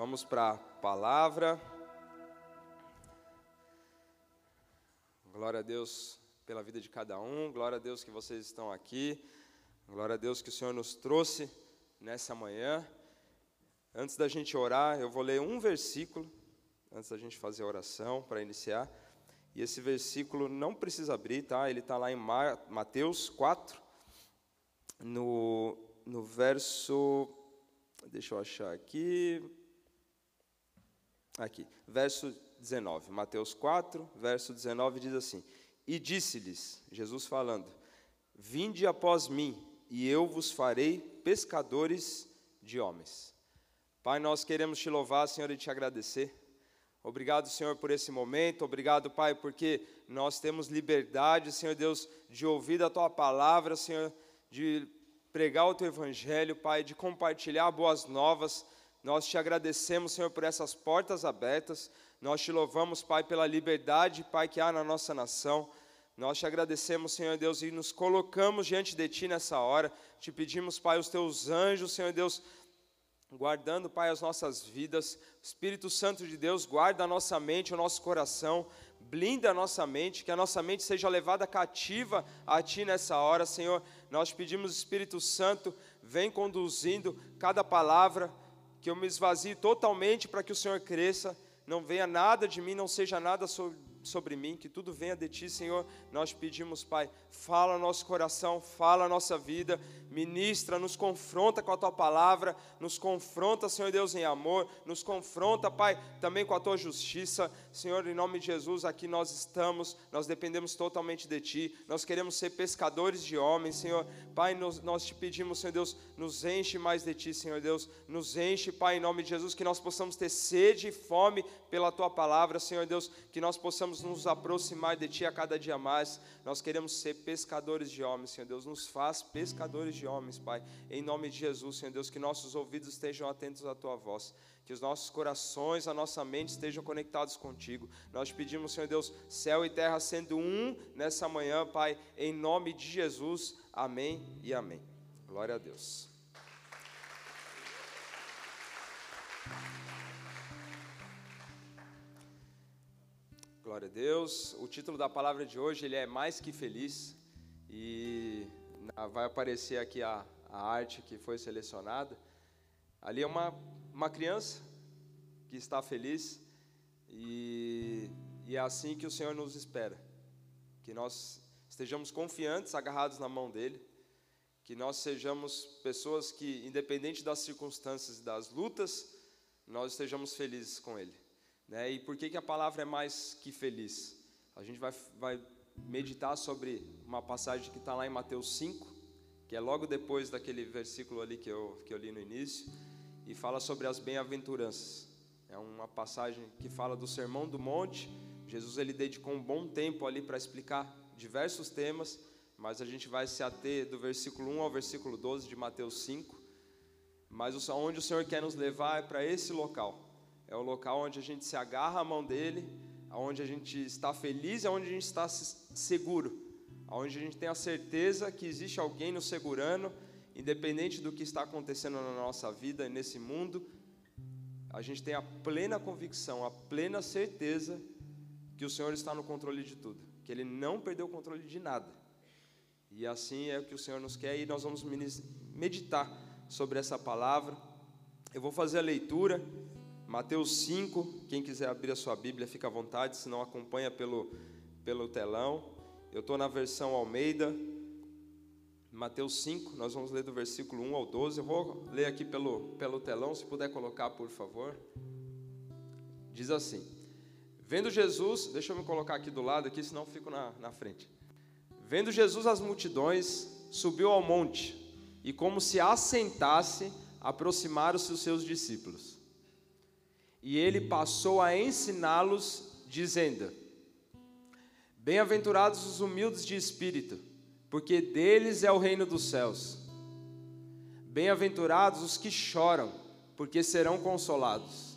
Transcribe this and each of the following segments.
Vamos para a palavra. Glória a Deus pela vida de cada um, glória a Deus que vocês estão aqui, glória a Deus que o Senhor nos trouxe nessa manhã. Antes da gente orar, eu vou ler um versículo, antes da gente fazer a oração para iniciar. E esse versículo não precisa abrir, tá? Ele está lá em Mateus 4, no, no verso. Deixa eu achar aqui. Aqui, verso 19. Mateus 4, verso 19 diz assim: E disse-lhes, Jesus falando: Vinde após mim, e eu vos farei pescadores de homens. Pai, nós queremos te louvar, Senhor, e te agradecer. Obrigado, Senhor, por esse momento. Obrigado, Pai, porque nós temos liberdade, Senhor Deus, de ouvir a tua palavra, Senhor, de pregar o teu evangelho, Pai, de compartilhar boas novas. Nós te agradecemos, Senhor, por essas portas abertas. Nós te louvamos, Pai, pela liberdade, Pai, que há na nossa nação. Nós te agradecemos, Senhor Deus, e nos colocamos diante de Ti nessa hora. Te pedimos, Pai, os Teus anjos, Senhor Deus, guardando, Pai, as nossas vidas. Espírito Santo de Deus, guarda a nossa mente, o nosso coração, blinda a nossa mente, que a nossa mente seja levada cativa a Ti nessa hora, Senhor. Nós pedimos, Espírito Santo, vem conduzindo cada palavra, que eu me esvazie totalmente para que o Senhor cresça, não venha nada de mim, não seja nada sobre sobre mim, que tudo venha de Ti, Senhor. Nós pedimos, Pai, fala nosso coração, fala nossa vida, ministra, nos confronta com a Tua palavra, nos confronta, Senhor Deus, em amor, nos confronta, Pai, também com a Tua justiça. Senhor, em nome de Jesus, aqui nós estamos, nós dependemos totalmente de Ti, nós queremos ser pescadores de homens, Senhor. Pai, nós, nós te pedimos, Senhor Deus, nos enche mais de Ti, Senhor Deus, nos enche, Pai, em nome de Jesus, que nós possamos ter sede e fome pela Tua palavra, Senhor Deus, que nós possamos nos aproximar de Ti a cada dia mais. Nós queremos ser pescadores de homens, Senhor Deus. Nos faz pescadores de homens, Pai. Em nome de Jesus, Senhor Deus, que nossos ouvidos estejam atentos à Tua voz. Que os nossos corações, a nossa mente estejam conectados contigo. Nós pedimos, Senhor Deus, céu e terra sendo um nessa manhã, Pai. Em nome de Jesus. Amém e amém. Glória a Deus. Glória a Deus. O título da palavra de hoje ele é mais que feliz e vai aparecer aqui a, a arte que foi selecionada. Ali é uma, uma criança que está feliz e, e é assim que o Senhor nos espera. Que nós estejamos confiantes, agarrados na mão dele, que nós sejamos pessoas que, independente das circunstâncias e das lutas, nós estejamos felizes com ele. Né? E por que, que a palavra é mais que feliz? A gente vai, vai meditar sobre uma passagem que está lá em Mateus 5, que é logo depois daquele versículo ali que eu, que eu li no início, e fala sobre as bem-aventuranças. É uma passagem que fala do Sermão do Monte. Jesus ele dedicou um bom tempo ali para explicar diversos temas, mas a gente vai se ater do versículo 1 ao versículo 12 de Mateus 5. Mas onde o Senhor quer nos levar é para esse local é o local onde a gente se agarra à mão dele, onde a gente está feliz, onde a gente está seguro, onde a gente tem a certeza que existe alguém nos segurando, independente do que está acontecendo na nossa vida, nesse mundo, a gente tem a plena convicção, a plena certeza que o Senhor está no controle de tudo, que Ele não perdeu o controle de nada. E assim é o que o Senhor nos quer, e nós vamos meditar sobre essa palavra. Eu vou fazer a leitura. Mateus 5, quem quiser abrir a sua Bíblia, fica à vontade, se não acompanha pelo, pelo telão. Eu estou na versão Almeida, Mateus 5, nós vamos ler do versículo 1 ao 12. Eu vou ler aqui pelo, pelo telão, se puder colocar, por favor. Diz assim: Vendo Jesus, deixa eu me colocar aqui do lado, aqui, senão fico na, na frente. Vendo Jesus as multidões, subiu ao monte, e como se assentasse, aproximaram-se os seus discípulos. E ele passou a ensiná-los, dizendo: Bem-aventurados os humildes de espírito, porque deles é o reino dos céus. Bem-aventurados os que choram, porque serão consolados.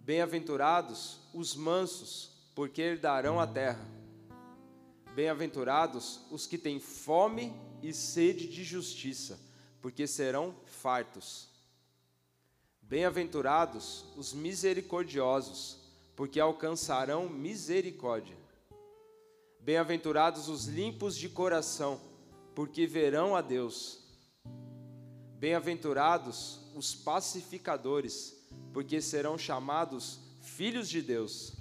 Bem-aventurados os mansos, porque herdarão a terra. Bem-aventurados os que têm fome e sede de justiça, porque serão fartos. Bem-aventurados os misericordiosos, porque alcançarão misericórdia. Bem-aventurados os limpos de coração, porque verão a Deus. Bem-aventurados os pacificadores, porque serão chamados filhos de Deus.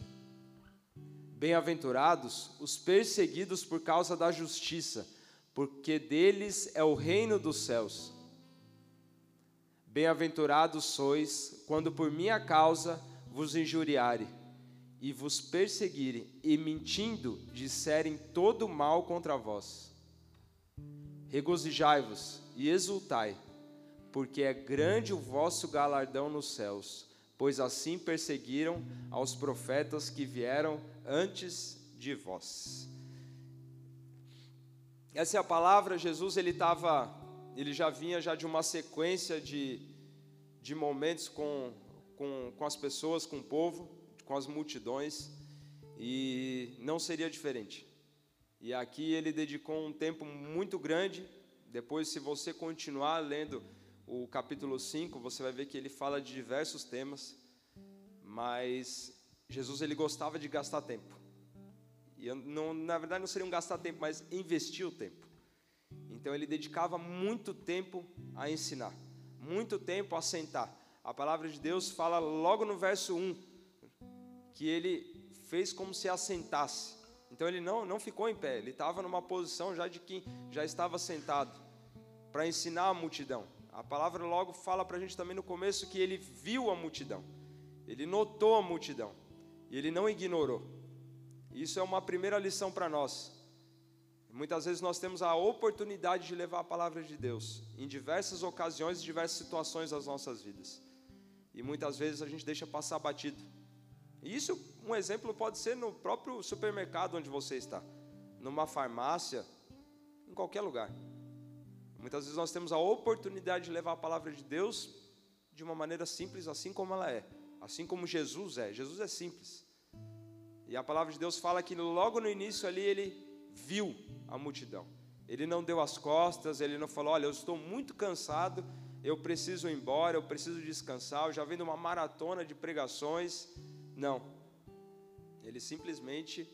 Bem-aventurados os perseguidos por causa da justiça, porque deles é o reino dos céus. Bem-aventurados sois quando por minha causa vos injuriarem e vos perseguirem e mentindo disserem todo mal contra vós. Regozijai-vos e exultai, porque é grande o vosso galardão nos céus, pois assim perseguiram aos profetas que vieram antes de vós. Essa é a palavra, Jesus ele estava ele já vinha já de uma sequência de, de momentos com, com, com as pessoas, com o povo, com as multidões, e não seria diferente. E aqui ele dedicou um tempo muito grande. Depois, se você continuar lendo o capítulo 5, você vai ver que ele fala de diversos temas, mas Jesus ele gostava de gastar tempo. E não, na verdade não seria um gastar tempo, mas investir o tempo. Então ele dedicava muito tempo a ensinar, muito tempo a sentar. A palavra de Deus fala logo no verso 1 que ele fez como se assentasse. Então ele não, não ficou em pé, ele estava numa posição já de quem já estava sentado para ensinar a multidão. A palavra logo fala para a gente também no começo que ele viu a multidão, ele notou a multidão e ele não ignorou. Isso é uma primeira lição para nós. Muitas vezes nós temos a oportunidade de levar a palavra de Deus em diversas ocasiões, em diversas situações das nossas vidas. E muitas vezes a gente deixa passar batido. E isso, um exemplo pode ser no próprio supermercado onde você está, numa farmácia, em qualquer lugar. Muitas vezes nós temos a oportunidade de levar a palavra de Deus de uma maneira simples, assim como ela é, assim como Jesus é. Jesus é simples. E a palavra de Deus fala que logo no início ali ele viu a multidão. Ele não deu as costas, ele não falou: Olha, eu estou muito cansado, eu preciso ir embora, eu preciso descansar, eu já venho de uma maratona de pregações. Não. Ele simplesmente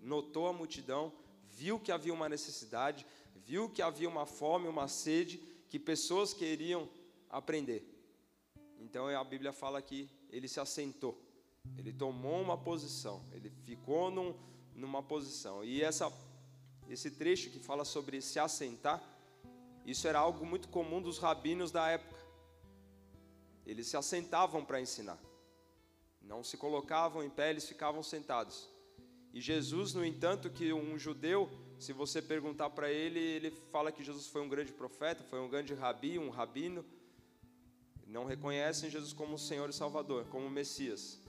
notou a multidão, viu que havia uma necessidade, viu que havia uma fome, uma sede, que pessoas queriam aprender. Então a Bíblia fala que ele se assentou, ele tomou uma posição, ele ficou num, numa posição. E essa esse trecho que fala sobre se assentar, isso era algo muito comum dos rabinos da época. Eles se assentavam para ensinar. Não se colocavam em pé, eles ficavam sentados. E Jesus, no entanto, que um judeu, se você perguntar para ele, ele fala que Jesus foi um grande profeta, foi um grande rabi, um rabino. Não reconhecem Jesus como Senhor e Salvador, como Messias.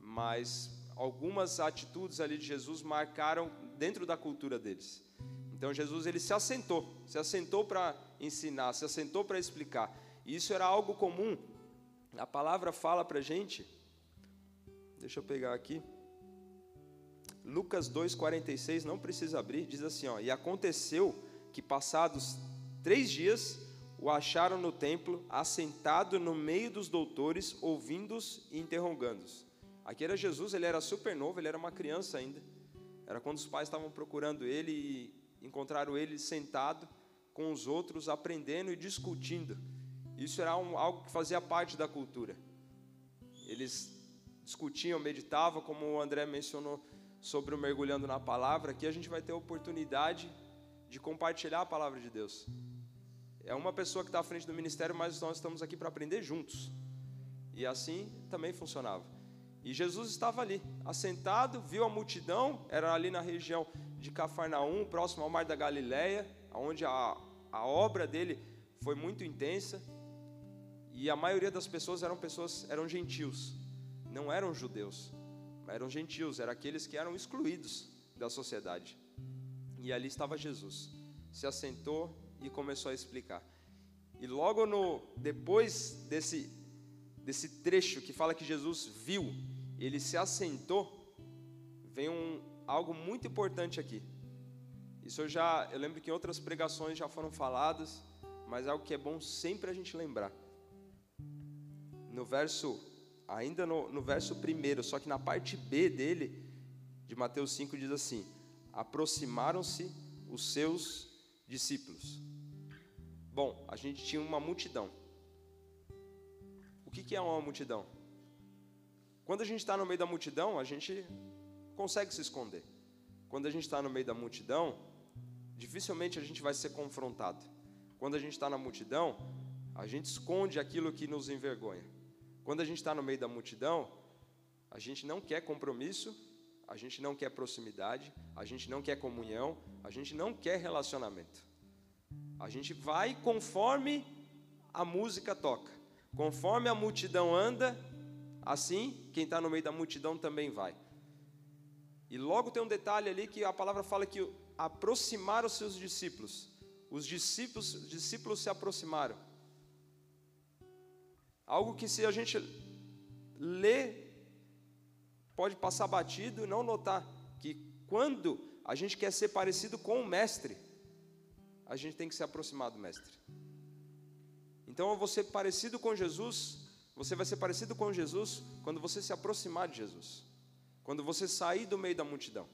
Mas algumas atitudes ali de Jesus marcaram dentro da cultura deles. Então Jesus ele se assentou, se assentou para ensinar, se assentou para explicar. E isso era algo comum. A palavra fala para gente. Deixa eu pegar aqui. Lucas 2,46, não precisa abrir, diz assim: ó, E aconteceu que, passados três dias, o acharam no templo, assentado no meio dos doutores, ouvindo-os e interrogando-os. Aqui era Jesus, ele era super novo, ele era uma criança ainda. Era quando os pais estavam procurando ele e encontraram ele sentado com os outros, aprendendo e discutindo. Isso era um, algo que fazia parte da cultura. Eles discutiam, meditavam, como o André mencionou sobre o mergulhando na palavra. Aqui a gente vai ter a oportunidade de compartilhar a palavra de Deus. É uma pessoa que está à frente do ministério, mas nós estamos aqui para aprender juntos. E assim também funcionava. E Jesus estava ali, assentado, viu a multidão, era ali na região de Cafarnaum, próximo ao Mar da Galileia, onde a, a obra dele foi muito intensa. E a maioria das pessoas eram pessoas, eram gentios, não eram judeus, eram gentios, eram aqueles que eram excluídos da sociedade. E ali estava Jesus, se assentou e começou a explicar. E logo no depois desse desse trecho que fala que Jesus viu ele se assentou, vem um, algo muito importante aqui. Isso eu já, eu lembro que em outras pregações já foram faladas, mas é algo que é bom sempre a gente lembrar. no verso, ainda no, no verso primeiro, só que na parte B dele, de Mateus 5, diz assim: Aproximaram-se os seus discípulos. Bom, a gente tinha uma multidão. O que, que é uma multidão? Quando a gente está no meio da multidão, a gente consegue se esconder. Quando a gente está no meio da multidão, dificilmente a gente vai ser confrontado. Quando a gente está na multidão, a gente esconde aquilo que nos envergonha. Quando a gente está no meio da multidão, a gente não quer compromisso, a gente não quer proximidade, a gente não quer comunhão, a gente não quer relacionamento. A gente vai conforme a música toca, conforme a multidão anda, assim quem está no meio da multidão também vai. E logo tem um detalhe ali que a palavra fala que aproximaram os seus discípulos. Os discípulos, os discípulos se aproximaram. Algo que se a gente lê, pode passar batido e não notar que quando a gente quer ser parecido com o mestre, a gente tem que se aproximar do mestre. Então, eu vou ser parecido com Jesus, você vai ser parecido com Jesus quando você se aproximar de Jesus. Quando você sair do meio da multidão.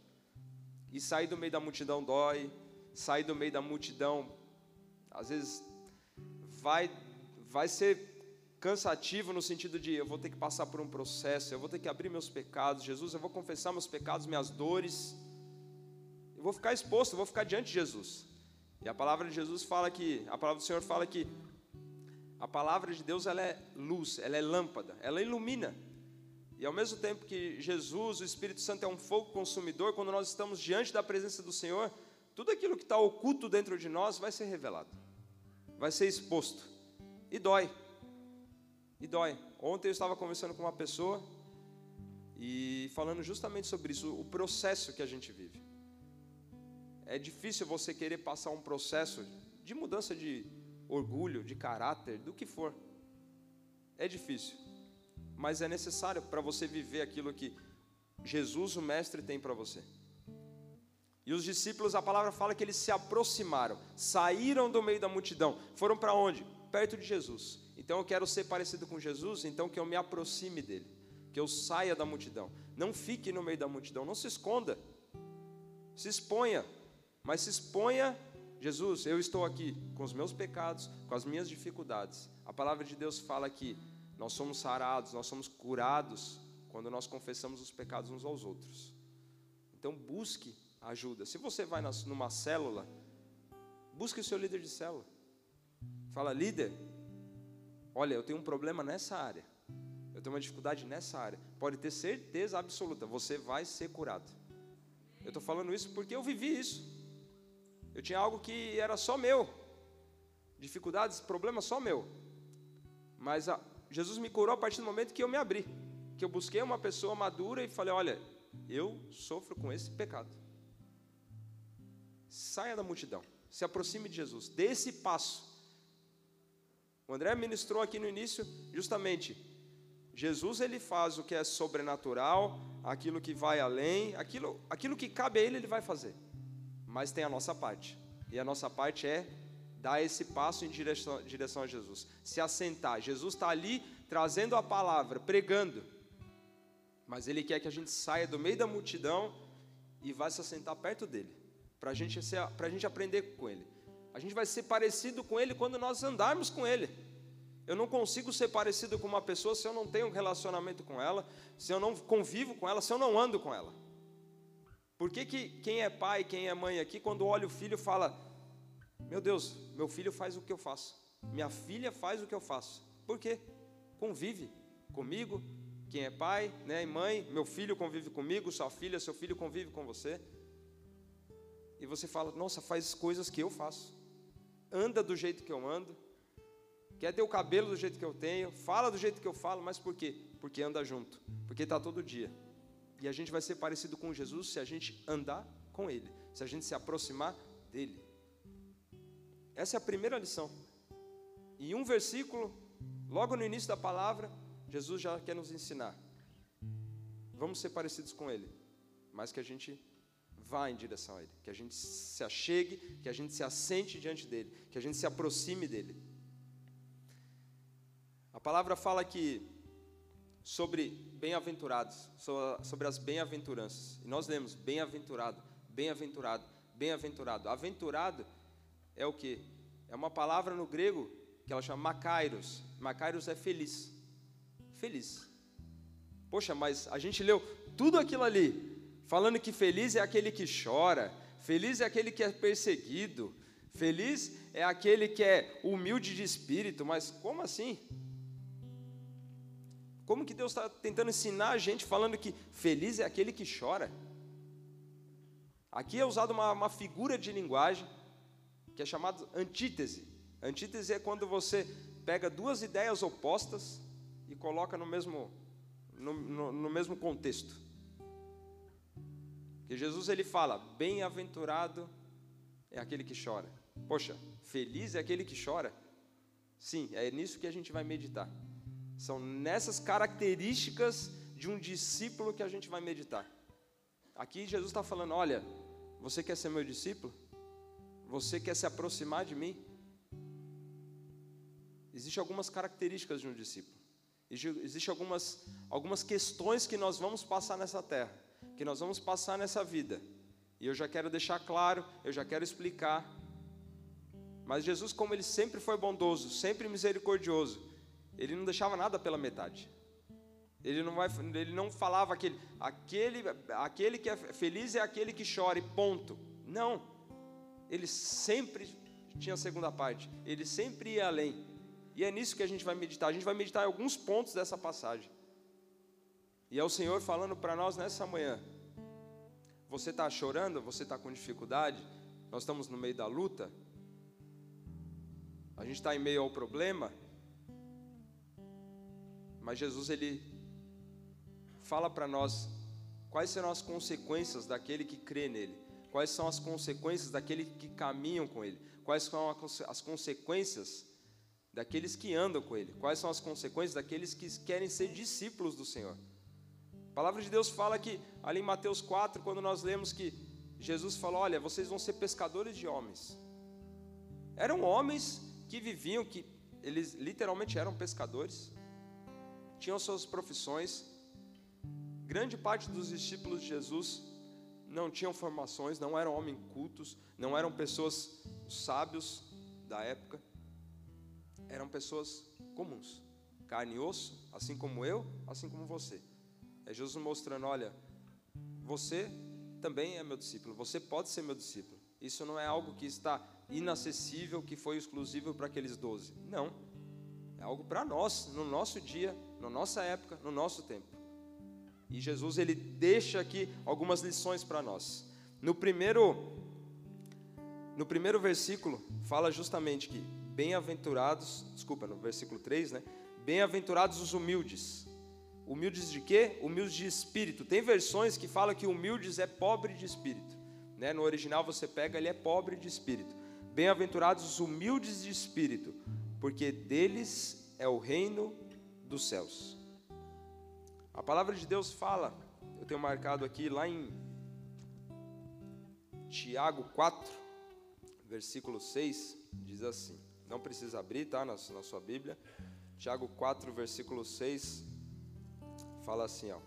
E sair do meio da multidão dói, sair do meio da multidão, às vezes, vai, vai ser cansativo no sentido de eu vou ter que passar por um processo, eu vou ter que abrir meus pecados, Jesus, eu vou confessar meus pecados, minhas dores, eu vou ficar exposto, eu vou ficar diante de Jesus. E a palavra de Jesus fala que, a palavra do Senhor fala que a palavra de Deus ela é luz, ela é lâmpada, ela ilumina. E ao mesmo tempo que Jesus, o Espírito Santo, é um fogo consumidor, quando nós estamos diante da presença do Senhor, tudo aquilo que está oculto dentro de nós vai ser revelado, vai ser exposto. E dói. E dói. Ontem eu estava conversando com uma pessoa e falando justamente sobre isso, o processo que a gente vive. É difícil você querer passar um processo de mudança de orgulho, de caráter, do que for. É difícil mas é necessário para você viver aquilo que Jesus, o Mestre, tem para você. E os discípulos, a palavra fala que eles se aproximaram, saíram do meio da multidão, foram para onde? Perto de Jesus. Então eu quero ser parecido com Jesus, então que eu me aproxime dele, que eu saia da multidão. Não fique no meio da multidão, não se esconda, se exponha, mas se exponha, Jesus, eu estou aqui com os meus pecados, com as minhas dificuldades. A palavra de Deus fala que nós somos sarados, nós somos curados quando nós confessamos os pecados uns aos outros. Então busque ajuda. Se você vai numa célula, busque o seu líder de célula. Fala, líder, olha, eu tenho um problema nessa área. Eu tenho uma dificuldade nessa área. Pode ter certeza absoluta, você vai ser curado. Eu estou falando isso porque eu vivi isso. Eu tinha algo que era só meu. Dificuldades, problema só meu. Mas a, Jesus me curou a partir do momento que eu me abri, que eu busquei uma pessoa madura e falei: olha, eu sofro com esse pecado. Saia da multidão, se aproxime de Jesus, dê esse passo. O André ministrou aqui no início, justamente, Jesus ele faz o que é sobrenatural, aquilo que vai além, aquilo, aquilo que cabe a ele, ele vai fazer. Mas tem a nossa parte. E a nossa parte é dar esse passo em direção, direção a Jesus, se assentar. Jesus está ali trazendo a palavra, pregando, mas Ele quer que a gente saia do meio da multidão e vá se assentar perto dele, para gente a gente aprender com Ele. A gente vai ser parecido com Ele quando nós andarmos com Ele. Eu não consigo ser parecido com uma pessoa se eu não tenho um relacionamento com ela, se eu não convivo com ela, se eu não ando com ela. Por que, que quem é pai, quem é mãe aqui, quando olha o filho, fala: meu Deus, meu filho faz o que eu faço. Minha filha faz o que eu faço. Por quê? Convive comigo. Quem é pai, né, e mãe, meu filho convive comigo, sua filha, seu filho convive com você. E você fala: "Nossa, faz coisas que eu faço. Anda do jeito que eu ando. Quer ter o cabelo do jeito que eu tenho, fala do jeito que eu falo, mas por quê? Porque anda junto, porque está todo dia. E a gente vai ser parecido com Jesus se a gente andar com Ele, se a gente se aproximar dele. Essa é a primeira lição. E um versículo, logo no início da palavra, Jesus já quer nos ensinar. Vamos ser parecidos com Ele, mas que a gente vá em direção a Ele, que a gente se achegue, que a gente se assente diante dEle, que a gente se aproxime dEle. A palavra fala que sobre bem-aventurados, sobre as bem-aventuranças. E nós lemos bem-aventurado, bem-aventurado, bem-aventurado. Aventurado é o que? É uma palavra no grego que ela chama makairos. Makairos é feliz. Feliz. Poxa, mas a gente leu tudo aquilo ali, falando que feliz é aquele que chora, feliz é aquele que é perseguido, feliz é aquele que é humilde de espírito, mas como assim? Como que Deus está tentando ensinar a gente falando que feliz é aquele que chora? Aqui é usada uma, uma figura de linguagem que é chamada antítese. Antítese é quando você pega duas ideias opostas e coloca no mesmo, no, no, no mesmo contexto. Que Jesus ele fala: bem-aventurado é aquele que chora. Poxa, feliz é aquele que chora. Sim, é nisso que a gente vai meditar. São nessas características de um discípulo que a gente vai meditar. Aqui Jesus está falando: olha, você quer ser meu discípulo? Você quer se aproximar de mim? Existem algumas características de um discípulo. Existem algumas, algumas questões que nós vamos passar nessa terra, que nós vamos passar nessa vida. E eu já quero deixar claro, eu já quero explicar. Mas Jesus, como ele sempre foi bondoso, sempre misericordioso, ele não deixava nada pela metade. Ele não, vai, ele não falava aquele, aquele, aquele que é feliz é aquele que chora, e ponto. Não. Ele sempre tinha a segunda parte. Ele sempre ia além. E é nisso que a gente vai meditar. A gente vai meditar em alguns pontos dessa passagem. E é o Senhor falando para nós nessa manhã. Você está chorando? Você está com dificuldade? Nós estamos no meio da luta? A gente está em meio ao problema? Mas Jesus ele fala para nós quais serão as consequências daquele que crê nele, quais são as consequências daquele que caminham com ele, quais são as consequências daqueles que andam com ele, quais são as consequências daqueles que querem ser discípulos do Senhor. A palavra de Deus fala que ali em Mateus 4, quando nós lemos que Jesus falou: Olha, vocês vão ser pescadores de homens. Eram homens que viviam, que eles literalmente eram pescadores, tinham suas profissões. Grande parte dos discípulos de Jesus não tinham formações, não eram homens cultos, não eram pessoas sábios da época, eram pessoas comuns, carne e osso, assim como eu, assim como você. É Jesus mostrando: olha, você também é meu discípulo, você pode ser meu discípulo. Isso não é algo que está inacessível, que foi exclusivo para aqueles doze. Não. É algo para nós, no nosso dia, na nossa época, no nosso tempo. E Jesus ele deixa aqui algumas lições para nós. No primeiro no primeiro versículo fala justamente que bem-aventurados, desculpa, no versículo 3, né? Bem-aventurados os humildes. Humildes de quê? Humildes de espírito. Tem versões que falam que humildes é pobre de espírito. Né? No original você pega, ele é pobre de espírito. Bem-aventurados os humildes de espírito, porque deles é o reino dos céus. A palavra de Deus fala, eu tenho marcado aqui lá em Tiago 4, versículo 6, diz assim: não precisa abrir, tá? Na, na sua Bíblia. Tiago 4, versículo 6, fala assim: ó.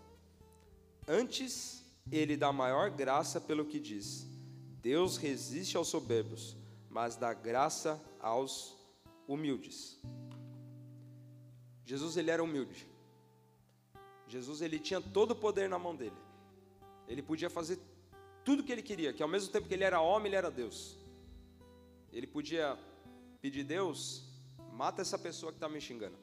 Antes ele dá maior graça pelo que diz: Deus resiste aos soberbos, mas dá graça aos humildes. Jesus ele era humilde. Jesus ele tinha todo o poder na mão dele. Ele podia fazer tudo o que ele queria, que ao mesmo tempo que ele era homem, ele era Deus. Ele podia pedir, Deus, mata essa pessoa que está me xingando,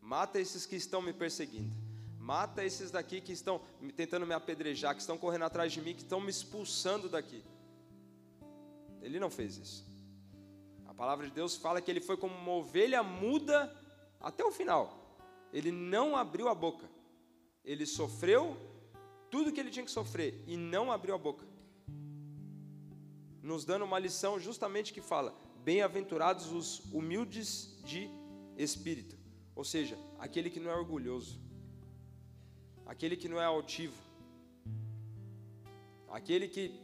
mata esses que estão me perseguindo, mata esses daqui que estão tentando me apedrejar, que estão correndo atrás de mim, que estão me expulsando daqui. Ele não fez isso. Palavra de Deus fala que ele foi como uma ovelha muda até o final. Ele não abriu a boca. Ele sofreu tudo que ele tinha que sofrer e não abriu a boca. Nos dando uma lição justamente que fala: Bem-aventurados os humildes de espírito, ou seja, aquele que não é orgulhoso, aquele que não é altivo, aquele que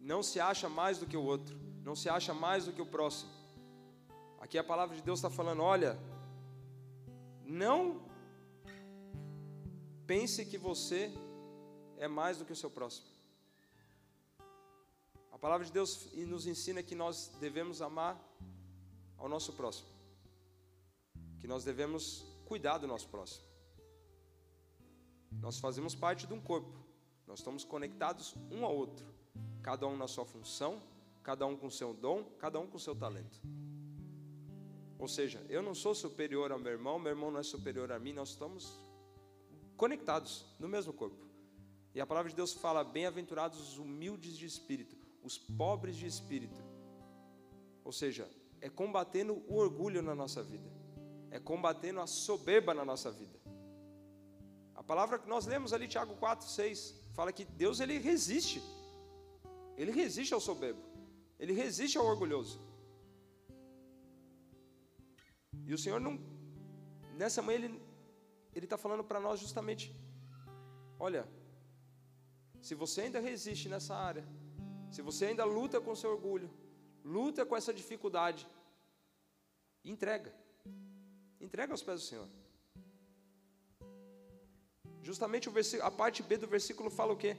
não se acha mais do que o outro, não se acha mais do que o próximo. Aqui a palavra de Deus está falando: olha, não pense que você é mais do que o seu próximo. A palavra de Deus nos ensina que nós devemos amar ao nosso próximo, que nós devemos cuidar do nosso próximo. Nós fazemos parte de um corpo, nós estamos conectados um ao outro, cada um na sua função, cada um com seu dom, cada um com seu talento. Ou seja, eu não sou superior ao meu irmão, meu irmão não é superior a mim, nós estamos conectados no mesmo corpo. E a palavra de Deus fala: bem-aventurados os humildes de espírito, os pobres de espírito. Ou seja, é combatendo o orgulho na nossa vida, é combatendo a soberba na nossa vida. A palavra que nós lemos ali, Tiago 4, 6, fala que Deus ele resiste, ele resiste ao soberbo, ele resiste ao orgulhoso. E o Senhor não, nessa manhã ele está falando para nós justamente, olha, se você ainda resiste nessa área, se você ainda luta com seu orgulho, luta com essa dificuldade, entrega. Entrega aos pés do Senhor. Justamente a parte B do versículo fala o quê?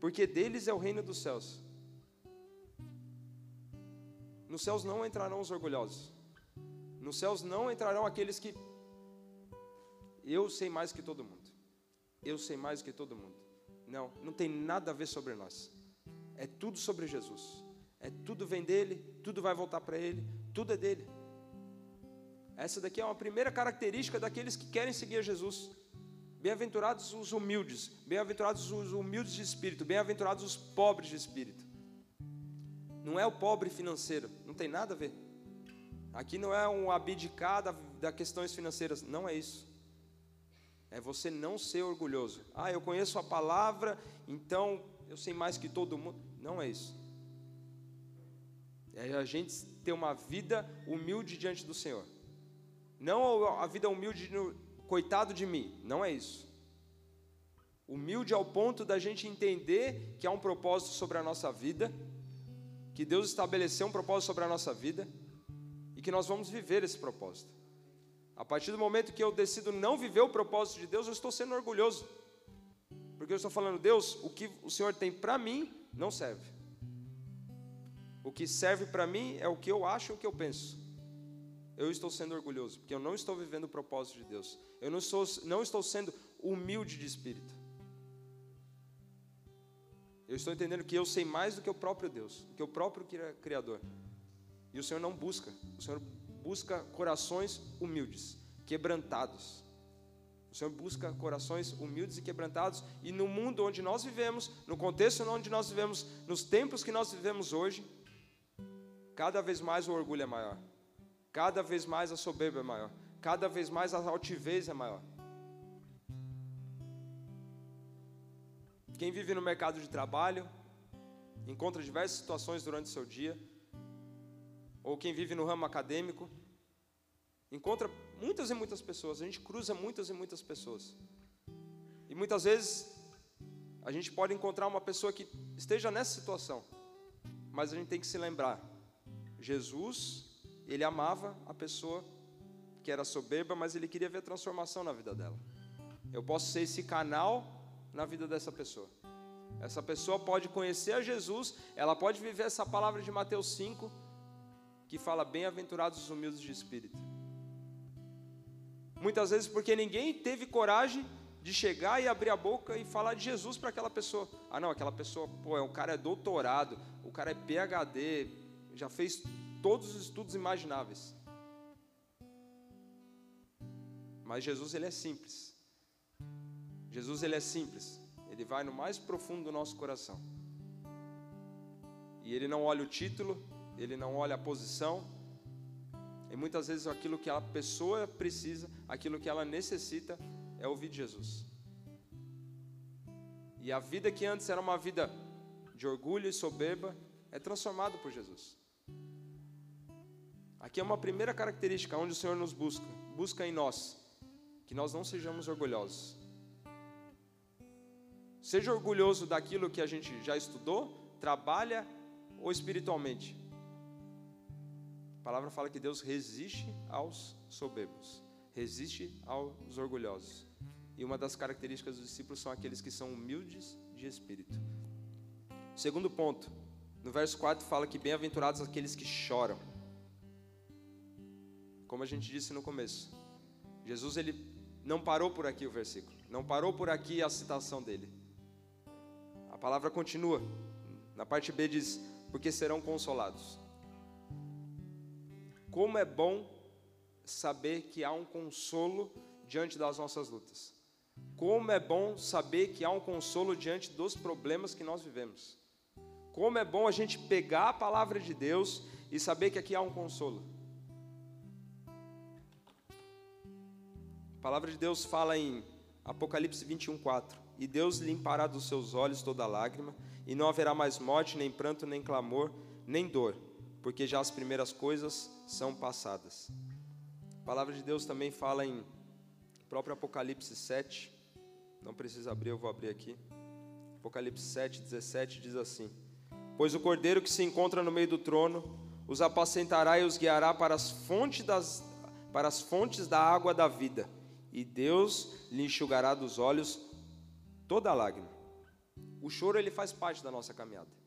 Porque deles é o reino dos céus. Nos céus não entrarão os orgulhosos. Nos céus não entrarão aqueles que eu sei mais que todo mundo. Eu sei mais que todo mundo. Não, não tem nada a ver sobre nós. É tudo sobre Jesus. É tudo vem dele, tudo vai voltar para ele, tudo é dele. Essa daqui é uma primeira característica daqueles que querem seguir a Jesus. Bem-aventurados os humildes, bem-aventurados os humildes de espírito, bem-aventurados os pobres de espírito. Não é o pobre financeiro, não tem nada a ver. Aqui não é um abdicar da, da questões financeiras, não é isso. É você não ser orgulhoso. Ah, eu conheço a palavra, então eu sei mais que todo mundo. Não é isso. É a gente ter uma vida humilde diante do Senhor. Não a vida humilde no coitado de mim. Não é isso. Humilde ao ponto da gente entender que há um propósito sobre a nossa vida, que Deus estabeleceu um propósito sobre a nossa vida e que nós vamos viver esse propósito. A partir do momento que eu decido não viver o propósito de Deus, eu estou sendo orgulhoso. Porque eu estou falando, Deus, o que o Senhor tem para mim não serve. O que serve para mim é o que eu acho, o que eu penso. Eu estou sendo orgulhoso, porque eu não estou vivendo o propósito de Deus. Eu não estou, não estou sendo humilde de espírito. Eu estou entendendo que eu sei mais do que o próprio Deus, do que o próprio Criador. E o Senhor não busca. O Senhor busca corações humildes, quebrantados. O Senhor busca corações humildes e quebrantados, e no mundo onde nós vivemos, no contexto onde nós vivemos, nos tempos que nós vivemos hoje, cada vez mais o orgulho é maior, cada vez mais a soberba é maior, cada vez mais a altivez é maior. Quem vive no mercado de trabalho, encontra diversas situações durante o seu dia, ou quem vive no ramo acadêmico, encontra muitas e muitas pessoas, a gente cruza muitas e muitas pessoas. E muitas vezes a gente pode encontrar uma pessoa que esteja nessa situação, mas a gente tem que se lembrar: Jesus, ele amava a pessoa que era soberba, mas ele queria ver transformação na vida dela. Eu posso ser esse canal na vida dessa pessoa. Essa pessoa pode conhecer a Jesus, ela pode viver essa palavra de Mateus 5, que fala: Bem-aventurados os humildes de espírito. Muitas vezes porque ninguém teve coragem de chegar e abrir a boca e falar de Jesus para aquela pessoa. Ah, não, aquela pessoa, pô, o cara é doutorado, o cara é PhD, já fez todos os estudos imagináveis. Mas Jesus ele é simples. Jesus ele é simples. Ele vai no mais profundo do nosso coração. E ele não olha o título, ele não olha a posição. E muitas vezes aquilo que a pessoa precisa, aquilo que ela necessita, é ouvir de Jesus. E a vida que antes era uma vida de orgulho e soberba, é transformada por Jesus. Aqui é uma primeira característica onde o Senhor nos busca, busca em nós, que nós não sejamos orgulhosos. Seja orgulhoso daquilo que a gente já estudou, trabalha ou espiritualmente. Palavra fala que Deus resiste aos soberbos, resiste aos orgulhosos. e uma das características dos discípulos são aqueles que são humildes de espírito. Segundo ponto, no verso 4 fala que bem-aventurados aqueles que choram. Como a gente disse no começo, Jesus ele não parou por aqui o versículo, não parou por aqui a citação dele. A palavra continua. Na parte B diz: "Porque serão consolados". Como é bom saber que há um consolo diante das nossas lutas. Como é bom saber que há um consolo diante dos problemas que nós vivemos. Como é bom a gente pegar a palavra de Deus e saber que aqui há um consolo. A palavra de Deus fala em Apocalipse 21, 4: E Deus limpará dos seus olhos toda lágrima, e não haverá mais morte, nem pranto, nem clamor, nem dor, porque já as primeiras coisas são passadas. A palavra de Deus também fala em próprio Apocalipse 7, não precisa abrir, eu vou abrir aqui. Apocalipse 7, 17 diz assim: Pois o cordeiro que se encontra no meio do trono os apacentará e os guiará para as fontes, das, para as fontes da água da vida, e Deus lhe enxugará dos olhos toda lágrima. O choro ele faz parte da nossa caminhada.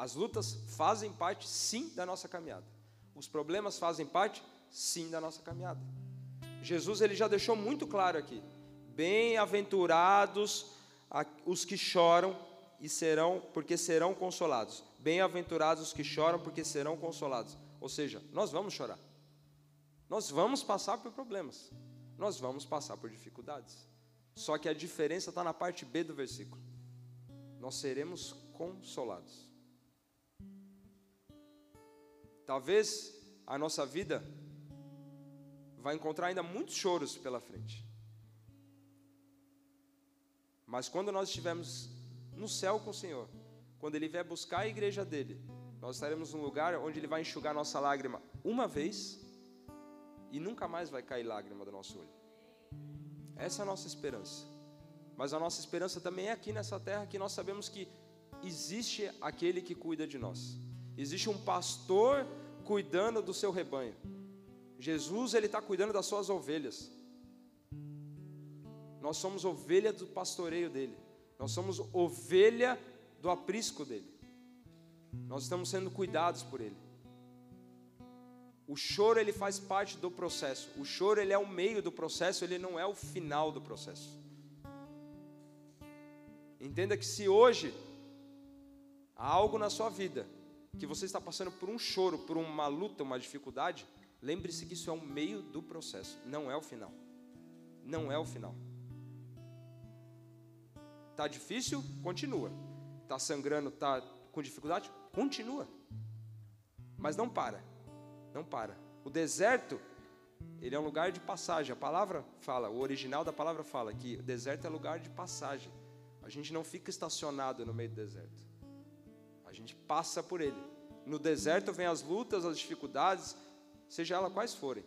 As lutas fazem parte, sim, da nossa caminhada. Os problemas fazem parte, sim, da nossa caminhada. Jesus ele já deixou muito claro aqui: bem-aventurados os que choram e serão, porque serão consolados. Bem-aventurados os que choram, porque serão consolados. Ou seja, nós vamos chorar. Nós vamos passar por problemas. Nós vamos passar por dificuldades. Só que a diferença está na parte B do versículo. Nós seremos consolados. Talvez a nossa vida vai encontrar ainda muitos choros pela frente. Mas quando nós estivermos no céu com o Senhor, quando Ele vier buscar a igreja dele, nós estaremos num lugar onde Ele vai enxugar nossa lágrima uma vez e nunca mais vai cair lágrima do nosso olho. Essa é a nossa esperança. Mas a nossa esperança também é aqui nessa terra que nós sabemos que existe aquele que cuida de nós. Existe um pastor cuidando do seu rebanho. Jesus ele está cuidando das suas ovelhas. Nós somos ovelha do pastoreio dele. Nós somos ovelha do aprisco dele. Nós estamos sendo cuidados por ele. O choro ele faz parte do processo. O choro ele é o meio do processo, ele não é o final do processo. Entenda que se hoje há algo na sua vida que você está passando por um choro, por uma luta, uma dificuldade, Lembre-se que isso é o meio do processo, não é o final. Não é o final. Tá difícil? Continua. Tá sangrando, tá com dificuldade? Continua. Mas não para. Não para. O deserto, ele é um lugar de passagem. A palavra fala, o original da palavra fala que o deserto é lugar de passagem. A gente não fica estacionado no meio do deserto. A gente passa por ele. No deserto vem as lutas, as dificuldades, seja ela quais forem,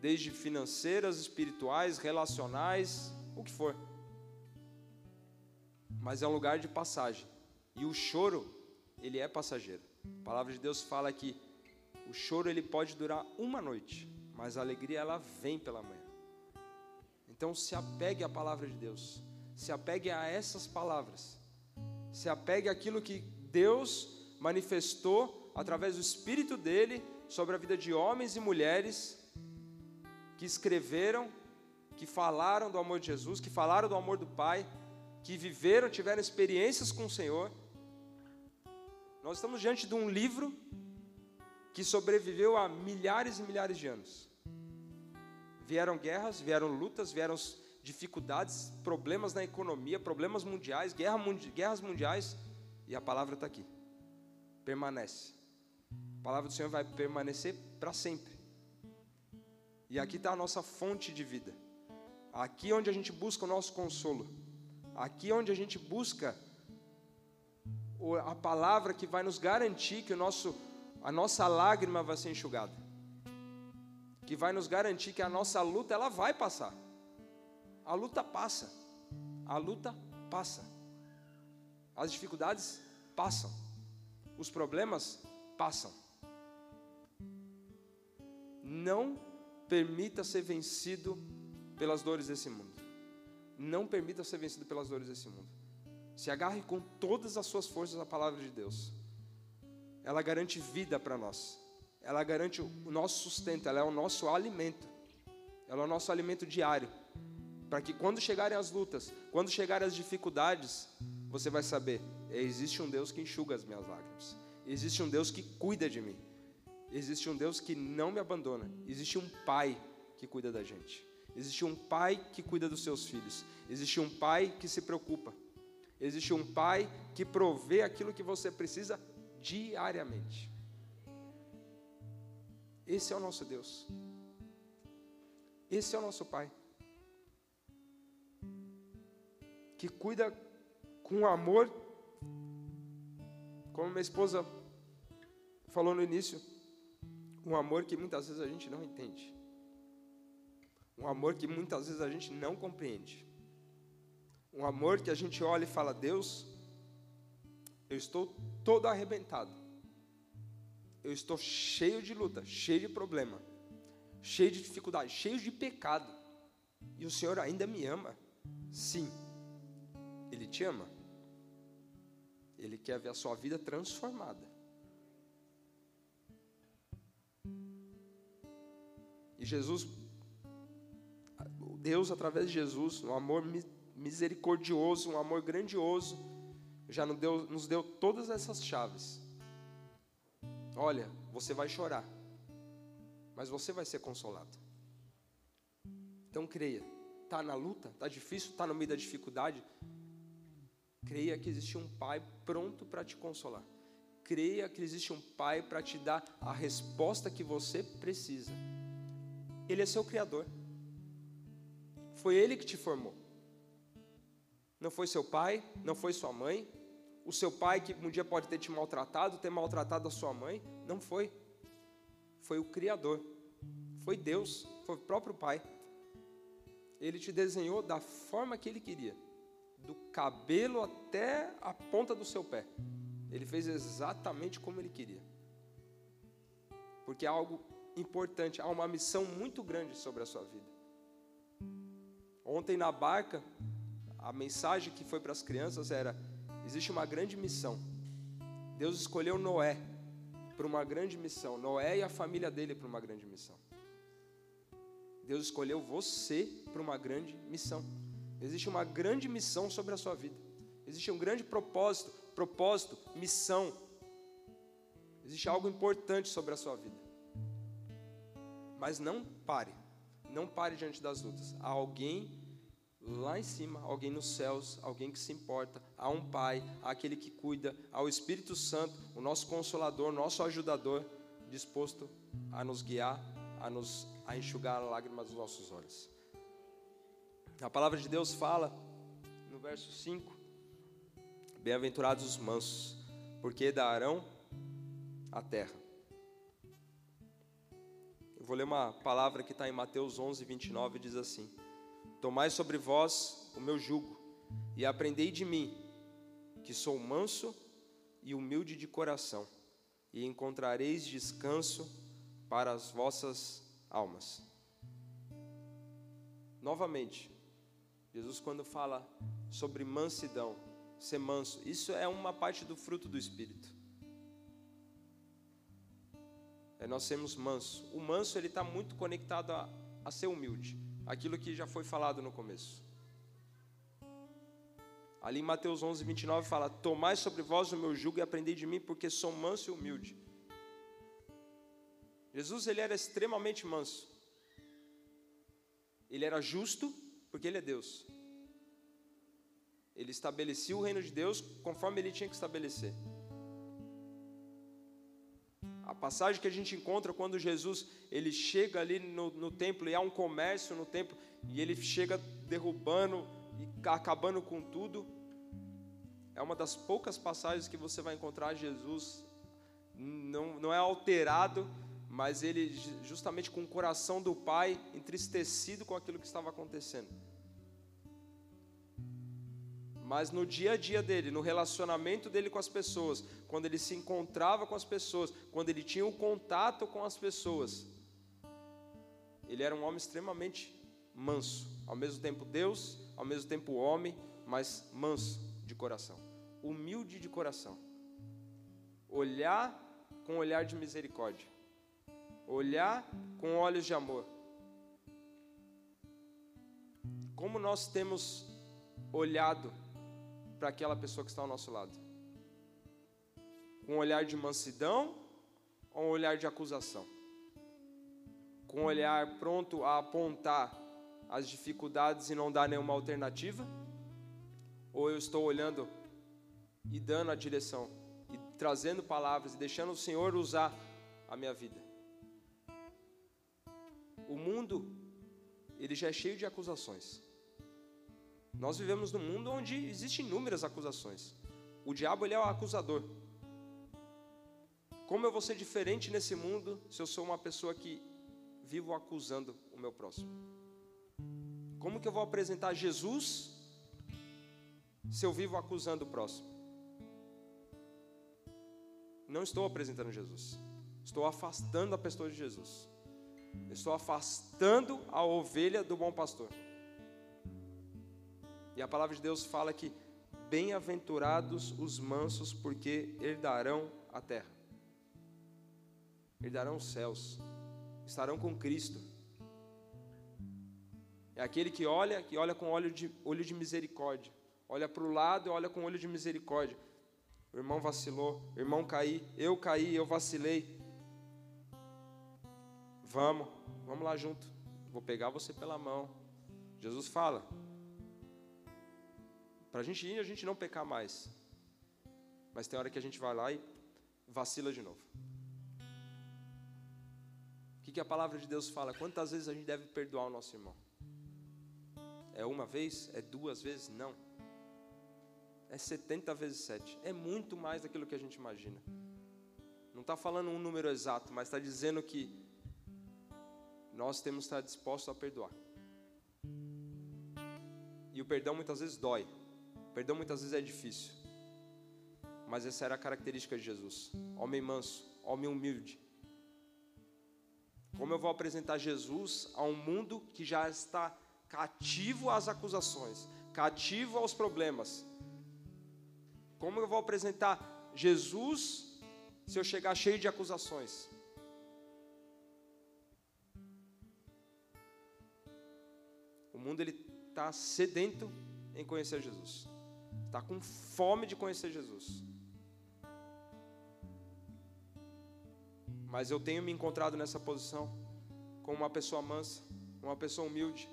desde financeiras, espirituais, relacionais, o que for. Mas é um lugar de passagem. E o choro, ele é passageiro. A palavra de Deus fala que o choro ele pode durar uma noite, mas a alegria ela vem pela manhã. Então se apegue à palavra de Deus, se apegue a essas palavras, se apegue àquilo que Deus manifestou através do Espírito dele sobre a vida de homens e mulheres que escreveram, que falaram do amor de Jesus, que falaram do amor do Pai, que viveram, tiveram experiências com o Senhor. Nós estamos diante de um livro que sobreviveu a milhares e milhares de anos. Vieram guerras, vieram lutas, vieram dificuldades, problemas na economia, problemas mundiais, guerra, guerras mundiais, e a palavra está aqui. Permanece. A palavra do Senhor vai permanecer para sempre. E aqui está a nossa fonte de vida. Aqui onde a gente busca o nosso consolo. Aqui onde a gente busca a palavra que vai nos garantir que o nosso, a nossa lágrima vai ser enxugada. Que vai nos garantir que a nossa luta ela vai passar. A luta passa. A luta passa. As dificuldades passam. Os problemas passam. Não permita ser vencido pelas dores desse mundo. Não permita ser vencido pelas dores desse mundo. Se agarre com todas as suas forças à palavra de Deus. Ela garante vida para nós. Ela garante o nosso sustento, ela é o nosso alimento. Ela é o nosso alimento diário. Para que quando chegarem as lutas, quando chegarem as dificuldades, você vai saber: existe um Deus que enxuga as minhas lágrimas. Existe um Deus que cuida de mim. Existe um Deus que não me abandona. Existe um Pai que cuida da gente. Existe um Pai que cuida dos seus filhos. Existe um Pai que se preocupa. Existe um Pai que provê aquilo que você precisa diariamente. Esse é o nosso Deus. Esse é o nosso Pai. Que cuida com amor, como minha esposa falou no início, um amor que muitas vezes a gente não entende. Um amor que muitas vezes a gente não compreende. Um amor que a gente olha e fala: Deus, eu estou todo arrebentado. Eu estou cheio de luta, cheio de problema, cheio de dificuldade, cheio de pecado. E o Senhor ainda me ama. Sim, Ele te ama. Ele quer ver a sua vida transformada. E Jesus, Deus através de Jesus, um amor misericordioso, um amor grandioso, já nos deu, nos deu todas essas chaves. Olha, você vai chorar, mas você vai ser consolado. Então creia, está na luta, está difícil, está no meio da dificuldade. Creia que existe um Pai pronto para te consolar. Creia que existe um Pai para te dar a resposta que você precisa. Ele é seu Criador. Foi Ele que te formou. Não foi seu pai, não foi sua mãe. O seu pai que um dia pode ter te maltratado, ter maltratado a sua mãe. Não foi. Foi o Criador. Foi Deus. Foi o próprio Pai. Ele te desenhou da forma que Ele queria. Do cabelo até a ponta do seu pé. Ele fez exatamente como Ele queria. Porque há algo importante, há uma missão muito grande sobre a sua vida. Ontem na barca, a mensagem que foi para as crianças era: existe uma grande missão. Deus escolheu Noé para uma grande missão, Noé e a família dele para uma grande missão. Deus escolheu você para uma grande missão. Existe uma grande missão sobre a sua vida. Existe um grande propósito, propósito, missão. Existe algo importante sobre a sua vida. Mas não pare. Não pare diante das lutas. Há alguém lá em cima, alguém nos céus, alguém que se importa, há um Pai, há aquele que cuida, há o Espírito Santo, o nosso consolador, nosso ajudador, disposto a nos guiar, a nos a enxugar lágrimas dos nossos olhos. A palavra de Deus fala no verso 5: Bem-aventurados os mansos, porque darão a terra. Eu vou ler uma palavra que está em Mateus 11, 29, diz assim: Tomai sobre vós o meu jugo e aprendei de mim, que sou manso e humilde de coração, e encontrareis descanso para as vossas almas. Novamente, Jesus, quando fala sobre mansidão, ser manso, isso é uma parte do fruto do Espírito. É nós sermos manso. O manso ele está muito conectado a, a ser humilde aquilo que já foi falado no começo. Ali em Mateus 11, 29 fala: Tomai sobre vós o meu jugo e aprendei de mim, porque sou manso e humilde. Jesus ele era extremamente manso. Ele era justo, porque ele é Deus. Ele estabelecia o reino de Deus conforme ele tinha que estabelecer. A passagem que a gente encontra quando Jesus ele chega ali no, no templo e há um comércio no templo e ele chega derrubando e acabando com tudo. É uma das poucas passagens que você vai encontrar Jesus não, não é alterado, mas ele justamente com o coração do Pai entristecido com aquilo que estava acontecendo. Mas no dia a dia dele, no relacionamento dele com as pessoas, quando ele se encontrava com as pessoas, quando ele tinha o um contato com as pessoas, ele era um homem extremamente manso, ao mesmo tempo Deus, ao mesmo tempo homem, mas manso de coração, humilde de coração. Olhar com olhar de misericórdia, olhar com olhos de amor. Como nós temos olhado para aquela pessoa que está ao nosso lado? Com um olhar de mansidão ou um olhar de acusação? Com um olhar pronto a apontar as dificuldades e não dar nenhuma alternativa? Ou eu estou olhando e dando a direção e trazendo palavras e deixando o Senhor usar a minha vida? O mundo, ele já é cheio de acusações. Nós vivemos num mundo onde existem inúmeras acusações. O diabo ele é o acusador. Como eu vou ser diferente nesse mundo se eu sou uma pessoa que vivo acusando o meu próximo? Como que eu vou apresentar Jesus se eu vivo acusando o próximo? Não estou apresentando Jesus. Estou afastando a pessoa de Jesus. Estou afastando a ovelha do bom pastor. E a palavra de Deus fala que bem-aventurados os mansos, porque herdarão a terra, herdarão os céus, estarão com Cristo. É aquele que olha, que olha com olho de, olho de misericórdia, olha para o lado e olha com olho de misericórdia. O irmão vacilou, o irmão caí, eu caí, eu vacilei. Vamos, vamos lá junto. Vou pegar você pela mão. Jesus fala: para a gente ir, a gente não pecar mais. Mas tem hora que a gente vai lá e vacila de novo. O que, que a palavra de Deus fala? Quantas vezes a gente deve perdoar o nosso irmão? É uma vez? É duas vezes? Não. É 70 vezes 7. É muito mais daquilo que a gente imagina. Não está falando um número exato, mas está dizendo que nós temos que estar dispostos a perdoar. E o perdão muitas vezes dói. Perdão muitas vezes é difícil. Mas essa era a característica de Jesus. Homem manso, homem humilde. Como eu vou apresentar Jesus a um mundo que já está cativo às acusações, cativo aos problemas? Como eu vou apresentar Jesus se eu chegar cheio de acusações? Mundo ele está sedento em conhecer Jesus está com fome de conhecer Jesus. Mas eu tenho me encontrado nessa posição como uma pessoa mansa, uma pessoa humilde.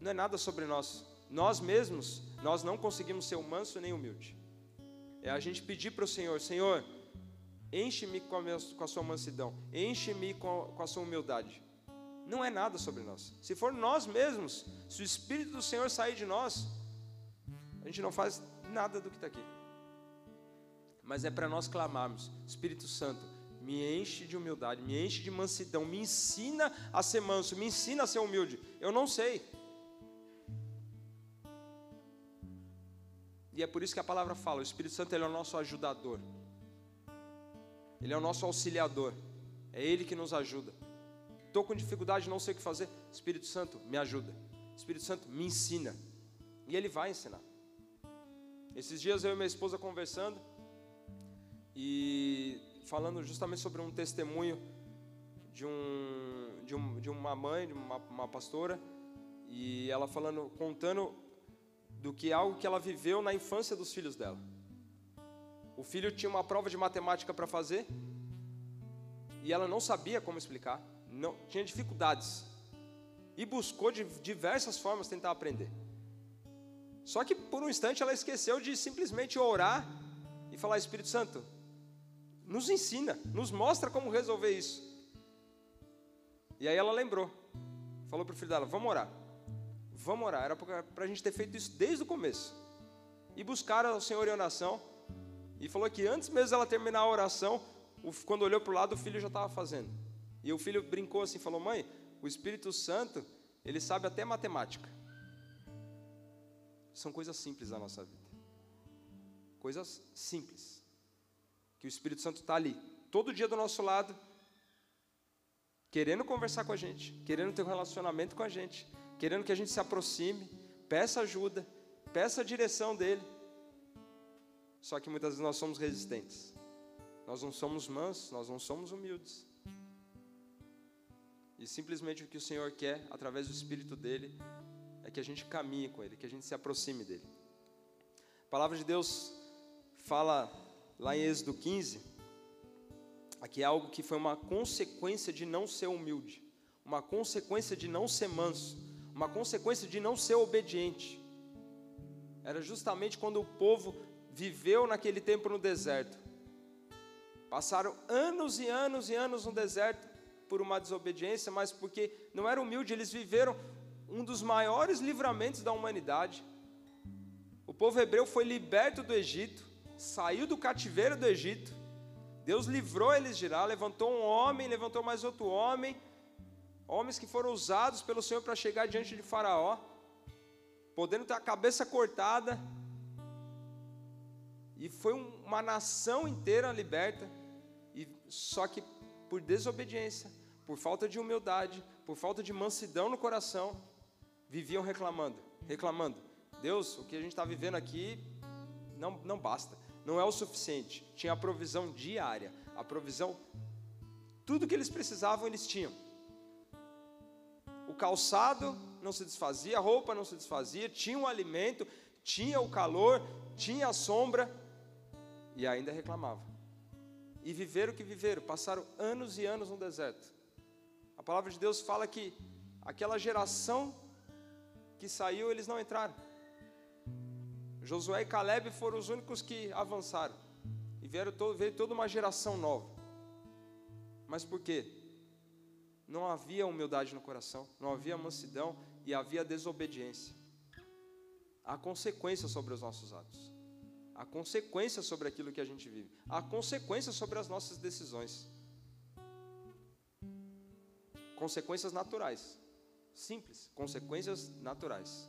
Não é nada sobre nós. Nós mesmos, nós não conseguimos ser manso nem humilde. É a gente pedir para o Senhor, Senhor, enche-me com, com, a sua mansidão, enche-me com, com a sua humildade. Não é nada sobre nós. Se for nós mesmos, se o Espírito do Senhor sair de nós, a gente não faz nada do que está aqui. Mas é para nós clamarmos: Espírito Santo, me enche de humildade, me enche de mansidão, me ensina a ser manso, me ensina a ser humilde. Eu não sei. E é por isso que a palavra fala: o Espírito Santo ele é o nosso ajudador, ele é o nosso auxiliador, é ele que nos ajuda. Estou com dificuldade, não sei o que fazer. Espírito Santo, me ajuda. Espírito Santo, me ensina. E ele vai ensinar. Esses dias eu e minha esposa conversando e falando justamente sobre um testemunho de, um, de, um, de uma mãe, de uma, uma pastora, e ela falando, contando do que é algo que ela viveu na infância dos filhos dela. O filho tinha uma prova de matemática para fazer e ela não sabia como explicar, não tinha dificuldades e buscou de diversas formas tentar aprender. Só que por um instante ela esqueceu de simplesmente orar e falar: Espírito Santo, nos ensina, nos mostra como resolver isso. E aí ela lembrou, falou para o filho dela: Vamos orar, vamos orar. Era para a gente ter feito isso desde o começo. E buscaram o Senhor em oração. E falou que antes mesmo ela terminar a oração, quando olhou para o lado, o filho já estava fazendo. E o filho brincou assim: falou, mãe, o Espírito Santo, ele sabe até matemática. São coisas simples da nossa vida. Coisas simples. Que o Espírito Santo está ali, todo dia do nosso lado, querendo conversar com a gente, querendo ter um relacionamento com a gente, querendo que a gente se aproxime, peça ajuda, peça a direção dele. Só que muitas vezes nós somos resistentes. Nós não somos mansos, nós não somos humildes. E simplesmente o que o Senhor quer, através do Espírito dele, é que a gente caminhe com ele, que a gente se aproxime dele. A palavra de Deus fala lá em Êxodo 15, aqui é algo que foi uma consequência de não ser humilde, uma consequência de não ser manso, uma consequência de não ser obediente. Era justamente quando o povo viveu naquele tempo no deserto. Passaram anos e anos e anos no deserto por uma desobediência, mas porque não era humilde, eles viveram um dos maiores livramentos da humanidade. O povo hebreu foi liberto do Egito, saiu do cativeiro do Egito. Deus livrou eles de lá, levantou um homem, levantou mais outro homem, homens que foram usados pelo Senhor para chegar diante de Faraó, podendo ter a cabeça cortada, e foi uma nação inteira liberta, e só que por desobediência, por falta de humildade, por falta de mansidão no coração, viviam reclamando, reclamando. Deus, o que a gente está vivendo aqui não, não basta, não é o suficiente. Tinha a provisão diária, a provisão, tudo que eles precisavam eles tinham. O calçado não se desfazia, a roupa não se desfazia, tinha o alimento, tinha o calor, tinha a sombra, e ainda reclamavam. E viveram o que viveram, passaram anos e anos no deserto. A palavra de Deus fala que aquela geração que saiu, eles não entraram. Josué e Caleb foram os únicos que avançaram. E vieram todo, veio toda uma geração nova. Mas por quê? Não havia humildade no coração, não havia mansidão e havia desobediência. Há consequências sobre os nossos atos. Há consequências sobre aquilo que a gente vive. Há consequências sobre as nossas decisões. Consequências naturais. Simples. Consequências naturais.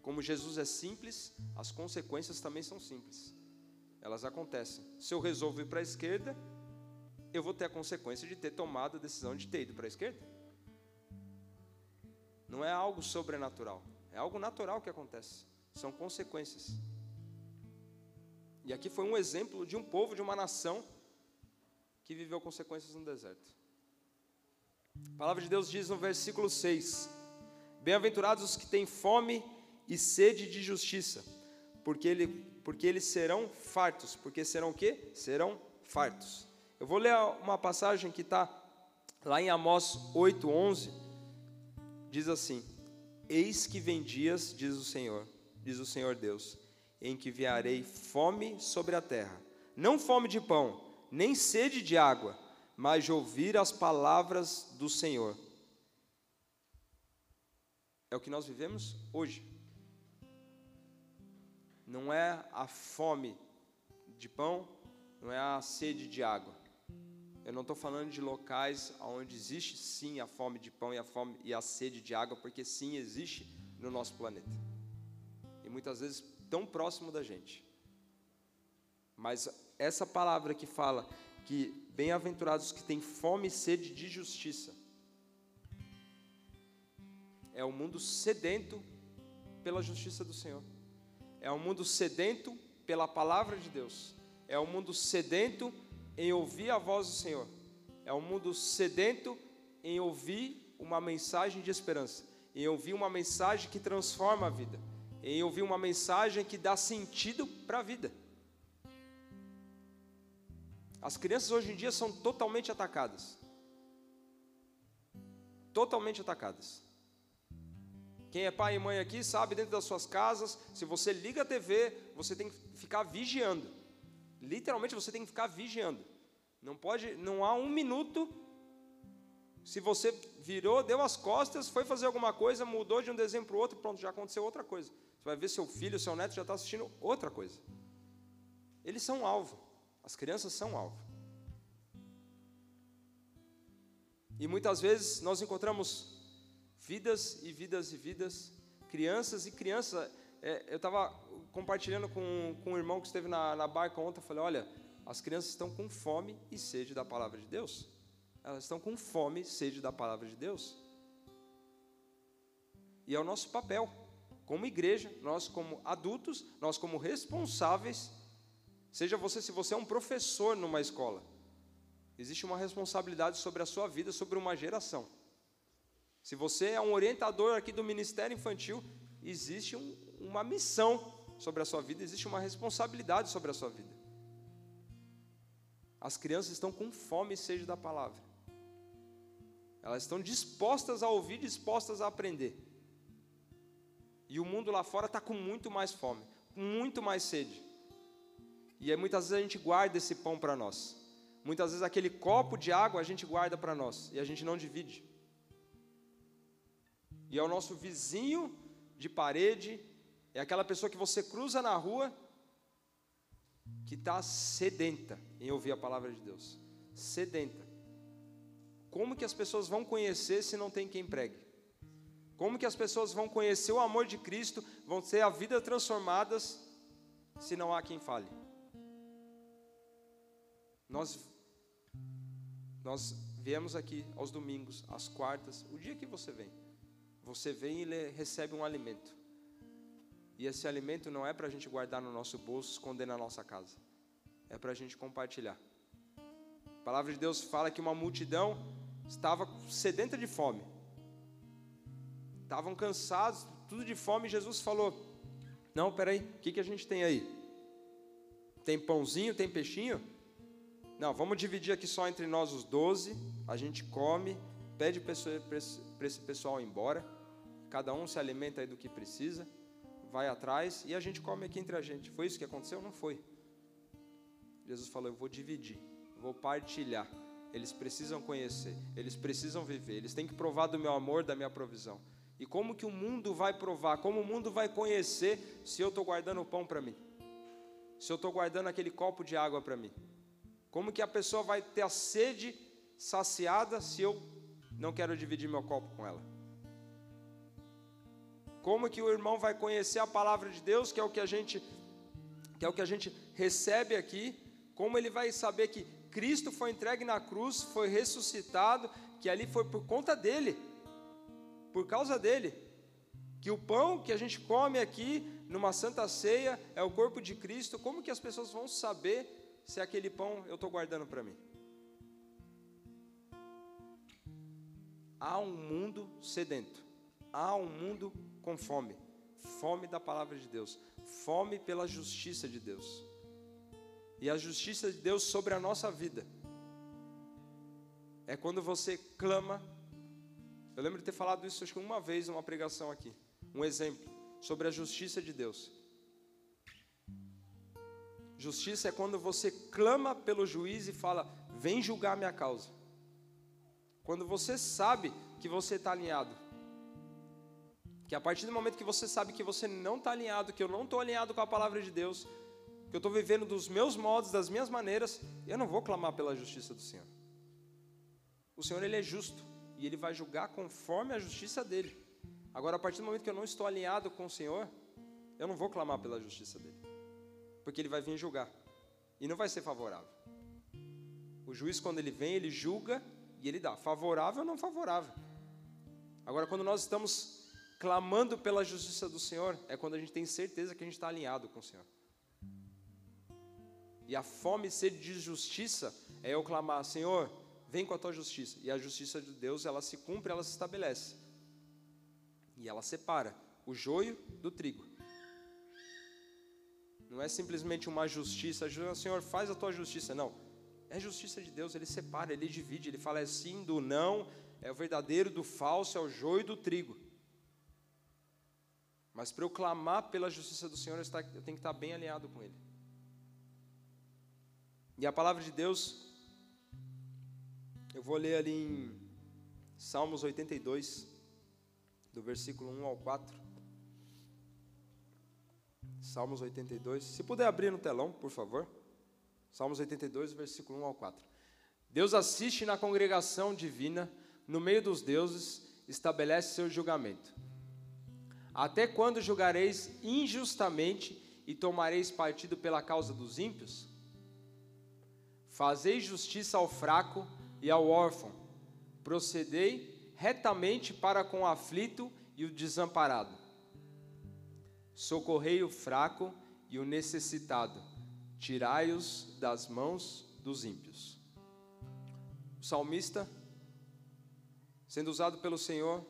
Como Jesus é simples, as consequências também são simples. Elas acontecem. Se eu resolvo ir para a esquerda, eu vou ter a consequência de ter tomado a decisão de ter ido para a esquerda. Não é algo sobrenatural, é algo natural que acontece. São consequências. E aqui foi um exemplo de um povo, de uma nação que viveu consequências no deserto. A palavra de Deus diz no versículo 6: Bem-aventurados os que têm fome e sede de justiça, porque, ele, porque eles serão fartos. Porque serão o quê? Serão fartos. Eu vou ler uma passagem que está lá em Amós 8,11. Diz assim: Eis que vem dias, diz o Senhor, diz o Senhor Deus em que enviarei fome sobre a terra, não fome de pão, nem sede de água, mas de ouvir as palavras do Senhor. É o que nós vivemos hoje. Não é a fome de pão, não é a sede de água. Eu não estou falando de locais onde existe sim a fome de pão e a fome e a sede de água, porque sim existe no nosso planeta. E muitas vezes tão próximo da gente. Mas essa palavra que fala que bem-aventurados que têm fome e sede de justiça, é um mundo sedento pela justiça do Senhor, é um mundo sedento pela palavra de Deus, é um mundo sedento em ouvir a voz do Senhor, é o mundo sedento em ouvir uma mensagem de esperança, em ouvir uma mensagem que transforma a vida. Em ouvir uma mensagem que dá sentido para a vida. As crianças hoje em dia são totalmente atacadas. Totalmente atacadas. Quem é pai e mãe aqui sabe dentro das suas casas, se você liga a TV, você tem que ficar vigiando. Literalmente você tem que ficar vigiando. Não pode, não há um minuto. Se você virou, deu as costas, foi fazer alguma coisa, mudou de um desenho para o outro, pronto, já aconteceu outra coisa. Você vai ver seu filho, seu neto já está assistindo outra coisa. Eles são alvo. As crianças são alvo. E muitas vezes nós encontramos vidas e vidas e vidas, crianças e crianças. É, eu estava compartilhando com, com um irmão que esteve na, na barca ontem. Eu falei: olha, as crianças estão com fome e sede da palavra de Deus. Elas estão com fome e sede da palavra de Deus. E é o nosso papel como igreja, nós como adultos, nós como responsáveis, seja você se você é um professor numa escola, existe uma responsabilidade sobre a sua vida, sobre uma geração. Se você é um orientador aqui do Ministério Infantil, existe um, uma missão sobre a sua vida, existe uma responsabilidade sobre a sua vida. As crianças estão com fome e sede da palavra. Elas estão dispostas a ouvir, dispostas a aprender. E o mundo lá fora está com muito mais fome, muito mais sede. E muitas vezes a gente guarda esse pão para nós. Muitas vezes aquele copo de água a gente guarda para nós e a gente não divide. E é o nosso vizinho de parede, é aquela pessoa que você cruza na rua, que está sedenta em ouvir a palavra de Deus. Sedenta. Como que as pessoas vão conhecer se não tem quem pregue? Como que as pessoas vão conhecer o amor de Cristo, vão ter a vida transformadas, se não há quem fale? Nós, nós viemos aqui aos domingos, às quartas, o dia que você vem. Você vem e recebe um alimento. E esse alimento não é para a gente guardar no nosso bolso, esconder na nossa casa. É para a gente compartilhar. A palavra de Deus fala que uma multidão estava sedenta de fome. Estavam cansados, tudo de fome. Jesus falou: Não, peraí, o que, que a gente tem aí? Tem pãozinho, tem peixinho? Não, vamos dividir aqui só entre nós os doze. A gente come, pede para esse pessoal ir embora. Cada um se alimenta aí do que precisa vai atrás e a gente come aqui entre a gente. Foi isso que aconteceu? Não foi. Jesus falou: Eu vou dividir, vou partilhar. Eles precisam conhecer, eles precisam viver, eles têm que provar do meu amor, da minha provisão. E como que o mundo vai provar? Como o mundo vai conhecer se eu estou guardando o pão para mim? Se eu estou guardando aquele copo de água para mim? Como que a pessoa vai ter a sede saciada se eu não quero dividir meu copo com ela? Como que o irmão vai conhecer a palavra de Deus, que é o que a gente que é o que a gente recebe aqui? Como ele vai saber que Cristo foi entregue na cruz, foi ressuscitado, que ali foi por conta dele, por causa dele, que o pão que a gente come aqui numa santa ceia é o corpo de Cristo. Como que as pessoas vão saber se aquele pão eu estou guardando para mim? Há um mundo sedento, há um mundo com fome, fome da palavra de Deus, fome pela justiça de Deus. E a justiça de Deus sobre a nossa vida é quando você clama. Eu lembro de ter falado isso acho que uma vez numa pregação aqui, um exemplo sobre a justiça de Deus. Justiça é quando você clama pelo juiz e fala: "Vem julgar minha causa". Quando você sabe que você está alinhado, que a partir do momento que você sabe que você não está alinhado, que eu não estou alinhado com a palavra de Deus, que eu estou vivendo dos meus modos, das minhas maneiras, eu não vou clamar pela justiça do Senhor. O Senhor, Ele é justo e Ele vai julgar conforme a justiça dEle. Agora, a partir do momento que eu não estou alinhado com o Senhor, eu não vou clamar pela justiça dEle, porque Ele vai vir julgar e não vai ser favorável. O juiz, quando ele vem, ele julga e ele dá favorável ou não favorável. Agora, quando nós estamos clamando pela justiça do Senhor, é quando a gente tem certeza que a gente está alinhado com o Senhor. E a fome e sede de justiça é eu clamar, Senhor, vem com a tua justiça. E a justiça de Deus, ela se cumpre, ela se estabelece. E ela separa o joio do trigo. Não é simplesmente uma justiça, Senhor, faz a tua justiça. Não. É justiça de Deus, ele separa, ele divide, ele fala é sim do não, é o verdadeiro do falso, é o joio do trigo. Mas para eu clamar pela justiça do Senhor, eu tenho que estar bem alinhado com Ele. E a palavra de Deus, eu vou ler ali em Salmos 82, do versículo 1 ao 4. Salmos 82. Se puder abrir no telão, por favor. Salmos 82, versículo 1 ao 4. Deus assiste na congregação divina, no meio dos deuses, estabelece seu julgamento. Até quando julgareis injustamente e tomareis partido pela causa dos ímpios? Fazeis justiça ao fraco e ao órfão, procedei retamente para com o aflito e o desamparado. Socorrei o fraco e o necessitado, tirai-os das mãos dos ímpios. O salmista, sendo usado pelo Senhor,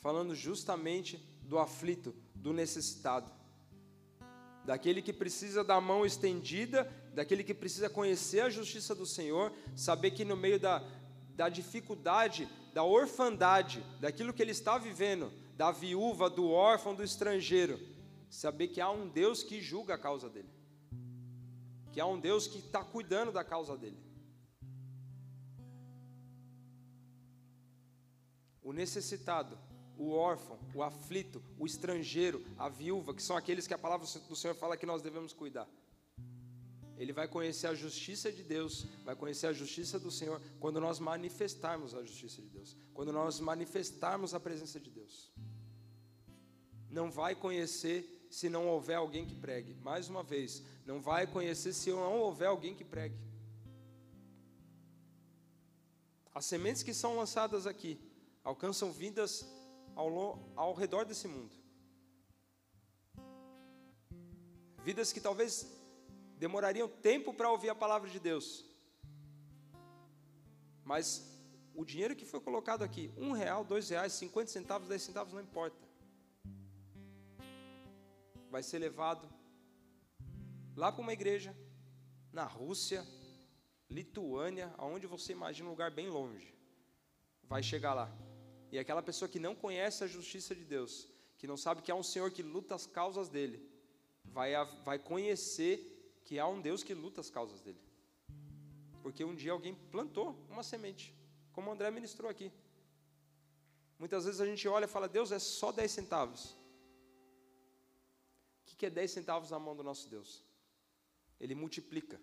falando justamente do aflito, do necessitado, daquele que precisa da mão estendida, daquele que precisa conhecer a justiça do Senhor, saber que no meio da, da dificuldade, da orfandade, daquilo que ele está vivendo, da viúva, do órfão, do estrangeiro, saber que há um Deus que julga a causa dele, que há um Deus que está cuidando da causa dele. O necessitado, o órfão, o aflito, o estrangeiro, a viúva, que são aqueles que a palavra do Senhor fala que nós devemos cuidar. Ele vai conhecer a justiça de Deus, vai conhecer a justiça do Senhor quando nós manifestarmos a justiça de Deus, quando nós manifestarmos a presença de Deus. Não vai conhecer se não houver alguém que pregue. Mais uma vez, não vai conhecer se não houver alguém que pregue. As sementes que são lançadas aqui alcançam vidas ao, ao redor desse mundo. Vidas que talvez demorariam tempo para ouvir a palavra de Deus. Mas o dinheiro que foi colocado aqui, um real, dois reais, cinquenta centavos, dez centavos, não importa. Vai ser levado lá para uma igreja, na Rússia, Lituânia, aonde você imagina um lugar bem longe. Vai chegar lá. E aquela pessoa que não conhece a justiça de Deus, que não sabe que há um Senhor que luta as causas dele, vai, vai conhecer que há um Deus que luta as causas dele. Porque um dia alguém plantou uma semente, como o André ministrou aqui. Muitas vezes a gente olha e fala, Deus é só 10 centavos. Que é 10 centavos na mão do nosso Deus? Ele multiplica.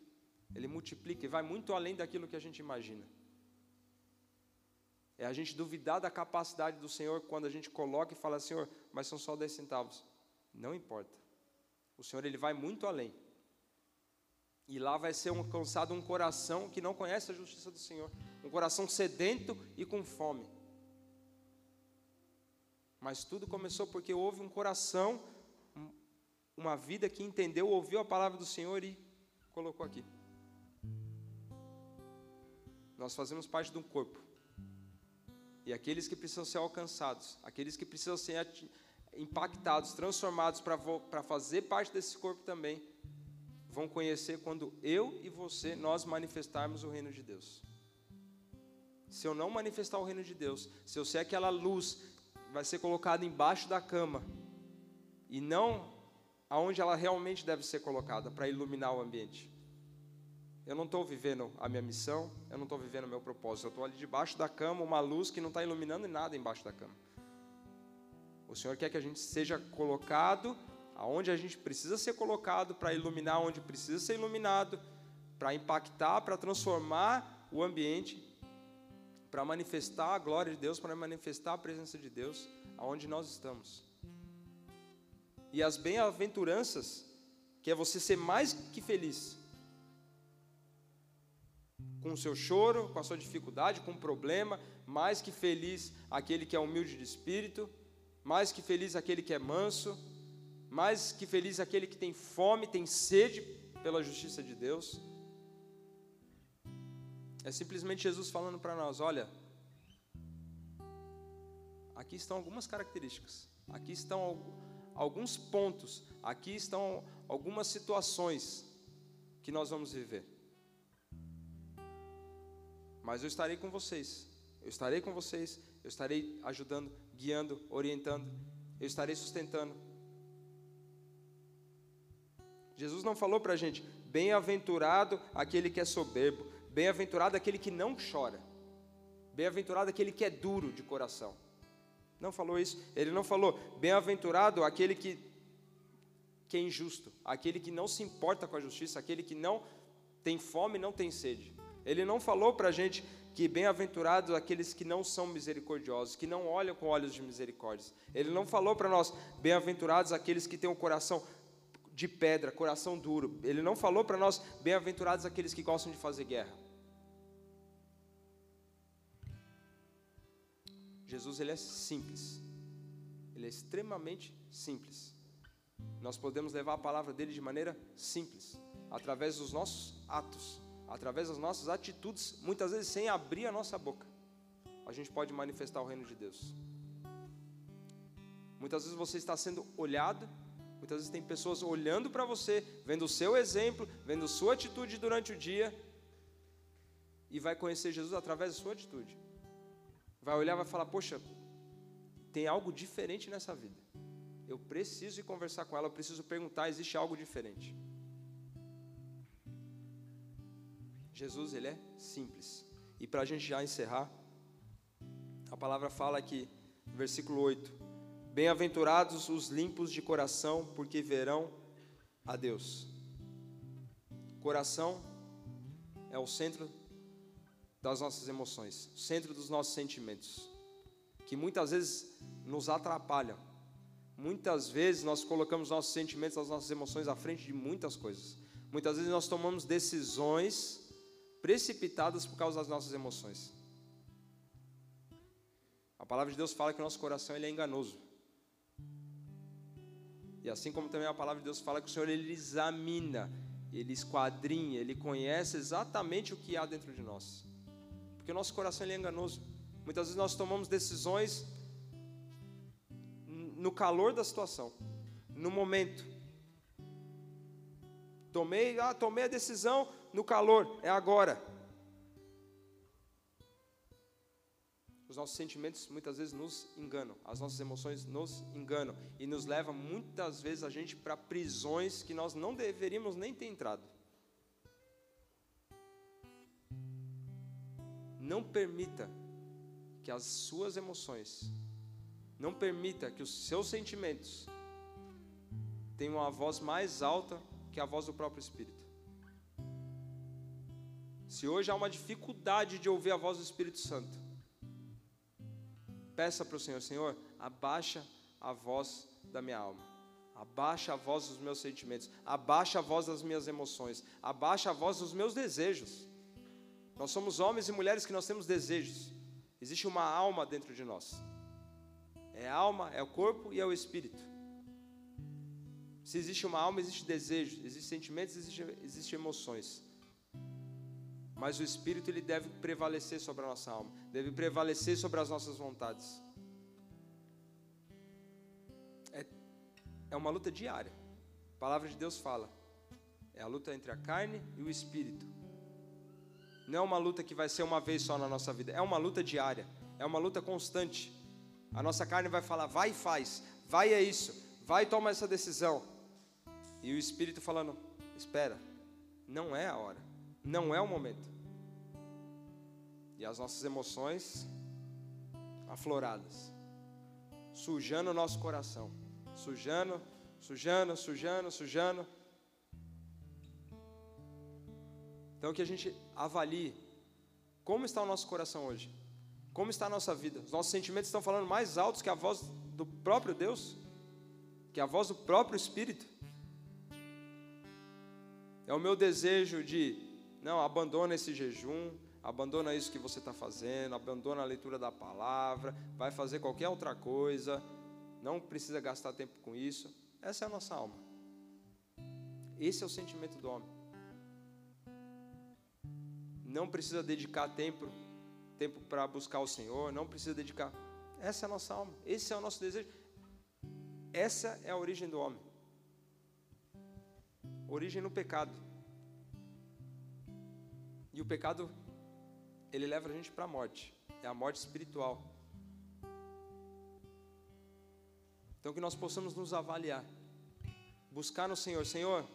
Ele multiplica e vai muito além daquilo que a gente imagina. É a gente duvidar da capacidade do Senhor quando a gente coloca e fala, Senhor, mas são só 10 centavos. Não importa. O Senhor ele vai muito além. E lá vai ser alcançado um coração que não conhece a justiça do Senhor, um coração sedento e com fome. Mas tudo começou porque houve um coração, uma vida que entendeu, ouviu a palavra do Senhor e colocou aqui. Nós fazemos parte de um corpo. E aqueles que precisam ser alcançados, aqueles que precisam ser impactados, transformados para fazer parte desse corpo também, vão conhecer quando eu e você nós manifestarmos o reino de Deus. Se eu não manifestar o reino de Deus, se eu ser aquela luz vai ser colocada embaixo da cama e não aonde ela realmente deve ser colocada para iluminar o ambiente. Eu não estou vivendo a minha missão, eu não estou vivendo o meu propósito. Eu estou ali debaixo da cama, uma luz que não está iluminando nada embaixo da cama. O Senhor quer que a gente seja colocado aonde a gente precisa ser colocado para iluminar onde precisa ser iluminado, para impactar, para transformar o ambiente, para manifestar a glória de Deus, para manifestar a presença de Deus aonde nós estamos. E as bem-aventuranças, que é você ser mais que feliz, com o seu choro, com a sua dificuldade, com o problema, mais que feliz aquele que é humilde de espírito, mais que feliz aquele que é manso, mais que feliz aquele que tem fome, tem sede pela justiça de Deus. É simplesmente Jesus falando para nós: olha, aqui estão algumas características, aqui estão alguns pontos, aqui estão algumas situações que nós vamos viver. Mas eu estarei com vocês, eu estarei com vocês, eu estarei ajudando, guiando, orientando, eu estarei sustentando, Jesus não falou para a gente, bem-aventurado aquele que é soberbo, bem-aventurado aquele que não chora, bem-aventurado aquele que é duro de coração. Não falou isso. Ele não falou, bem-aventurado aquele que, que é injusto, aquele que não se importa com a justiça, aquele que não tem fome e não tem sede. Ele não falou para a gente que bem-aventurados aqueles que não são misericordiosos, que não olham com olhos de misericórdia. Ele não falou para nós, bem-aventurados aqueles que têm o um coração de pedra, coração duro. Ele não falou para nós, bem-aventurados aqueles que gostam de fazer guerra. Jesus ele é simples. Ele é extremamente simples. Nós podemos levar a palavra dele de maneira simples, através dos nossos atos, através das nossas atitudes, muitas vezes sem abrir a nossa boca. A gente pode manifestar o reino de Deus. Muitas vezes você está sendo olhado, muitas vezes tem pessoas olhando para você, vendo o seu exemplo, vendo sua atitude durante o dia, e vai conhecer Jesus através da sua atitude. Vai olhar vai falar: Poxa, tem algo diferente nessa vida. Eu preciso ir conversar com ela, eu preciso perguntar: existe algo diferente? Jesus, ele é simples. E para a gente já encerrar, a palavra fala aqui, versículo 8: Bem-aventurados os limpos de coração, porque verão a Deus. Coração é o centro das nossas emoções, centro dos nossos sentimentos, que muitas vezes nos atrapalham. Muitas vezes nós colocamos nossos sentimentos, as nossas emoções à frente de muitas coisas. Muitas vezes nós tomamos decisões precipitadas por causa das nossas emoções. A palavra de Deus fala que o nosso coração ele é enganoso. E assim como também a palavra de Deus fala que o Senhor ele examina, ele esquadrinha, ele conhece exatamente o que há dentro de nós. Porque o nosso coração ele é enganoso. Muitas vezes nós tomamos decisões no calor da situação, no momento. Tomei, ah, tomei a decisão no calor, é agora. Os nossos sentimentos muitas vezes nos enganam, as nossas emoções nos enganam e nos levam muitas vezes a gente para prisões que nós não deveríamos nem ter entrado. Não permita que as suas emoções, não permita que os seus sentimentos tenham uma voz mais alta que a voz do próprio Espírito. Se hoje há uma dificuldade de ouvir a voz do Espírito Santo, peça para o Senhor: Senhor, abaixa a voz da minha alma. Abaixa a voz dos meus sentimentos, abaixa a voz das minhas emoções, abaixa a voz dos meus desejos. Nós somos homens e mulheres que nós temos desejos. Existe uma alma dentro de nós. É a alma, é o corpo e é o espírito. Se existe uma alma, existe desejo, existe sentimentos, existe, existe emoções. Mas o espírito ele deve prevalecer sobre a nossa alma, deve prevalecer sobre as nossas vontades. É, é uma luta diária. A palavra de Deus fala. É a luta entre a carne e o espírito. Não é uma luta que vai ser uma vez só na nossa vida, é uma luta diária, é uma luta constante. A nossa carne vai falar, vai e faz, vai é isso, vai toma essa decisão. E o Espírito falando, espera, não é a hora, não é o momento. E as nossas emoções afloradas, sujando o nosso coração, sujando, sujando, sujando, sujando. Então que a gente avalie como está o nosso coração hoje, como está a nossa vida. Os nossos sentimentos estão falando mais altos que a voz do próprio Deus, que a voz do próprio Espírito. É o meu desejo de, não, abandona esse jejum, abandona isso que você está fazendo, abandona a leitura da palavra, vai fazer qualquer outra coisa, não precisa gastar tempo com isso. Essa é a nossa alma. Esse é o sentimento do homem não precisa dedicar tempo tempo para buscar o Senhor, não precisa dedicar. Essa é a nossa alma, esse é o nosso desejo. Essa é a origem do homem. Origem no pecado. E o pecado ele leva a gente para a morte. É a morte espiritual. Então que nós possamos nos avaliar. Buscar no Senhor, Senhor,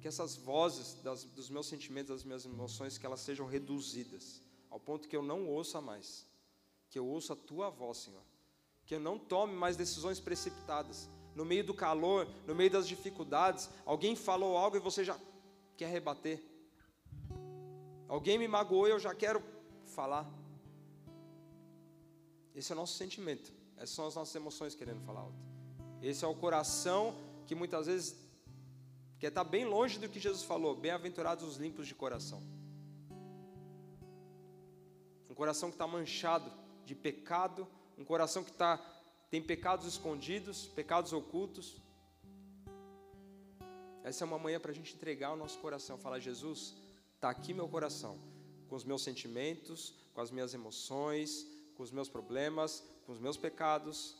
que essas vozes das, dos meus sentimentos, das minhas emoções, que elas sejam reduzidas, ao ponto que eu não ouça mais, que eu ouça a tua voz, Senhor, que eu não tome mais decisões precipitadas, no meio do calor, no meio das dificuldades, alguém falou algo e você já quer rebater, alguém me magoou e eu já quero falar. Esse é o nosso sentimento, essas são as nossas emoções querendo falar alto. Esse é o coração que muitas vezes que está bem longe do que Jesus falou. Bem-aventurados os limpos de coração. Um coração que está manchado de pecado, um coração que está tem pecados escondidos, pecados ocultos. Essa é uma manhã para a gente entregar o nosso coração, falar: Jesus, está aqui meu coração, com os meus sentimentos, com as minhas emoções, com os meus problemas, com os meus pecados.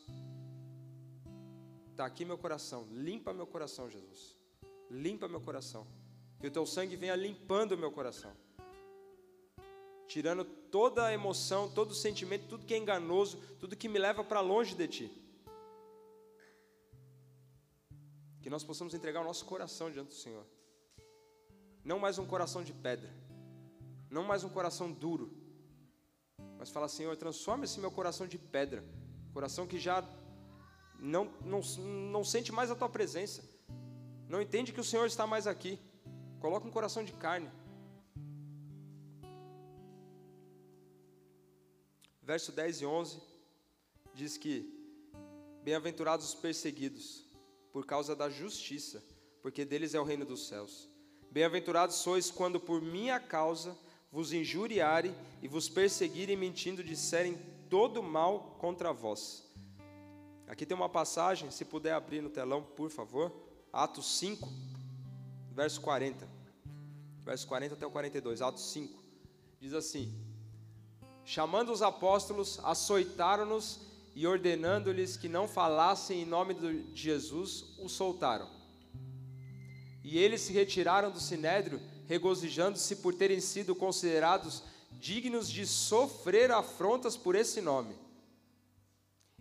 Está aqui meu coração, limpa meu coração, Jesus. Limpa meu coração. Que o teu sangue venha limpando meu coração. Tirando toda a emoção, todo o sentimento, tudo que é enganoso, tudo que me leva para longe de ti. Que nós possamos entregar o nosso coração diante do Senhor. Não mais um coração de pedra. Não mais um coração duro. Mas falar, Senhor, transforma esse meu coração de pedra. Coração que já não, não, não sente mais a tua presença. Não entende que o Senhor está mais aqui. Coloca um coração de carne. Verso 10 e 11 diz que: Bem-aventurados os perseguidos, por causa da justiça, porque deles é o reino dos céus. Bem-aventurados sois quando por minha causa vos injuriarem e vos perseguirem, mentindo, disserem todo mal contra vós. Aqui tem uma passagem, se puder abrir no telão, por favor. Atos 5, verso 40. Verso 40 até o 42, Atos 5. Diz assim: Chamando os apóstolos, açoitaram-nos e ordenando-lhes que não falassem em nome de Jesus, o soltaram. E eles se retiraram do sinédrio, regozijando-se por terem sido considerados dignos de sofrer afrontas por esse nome.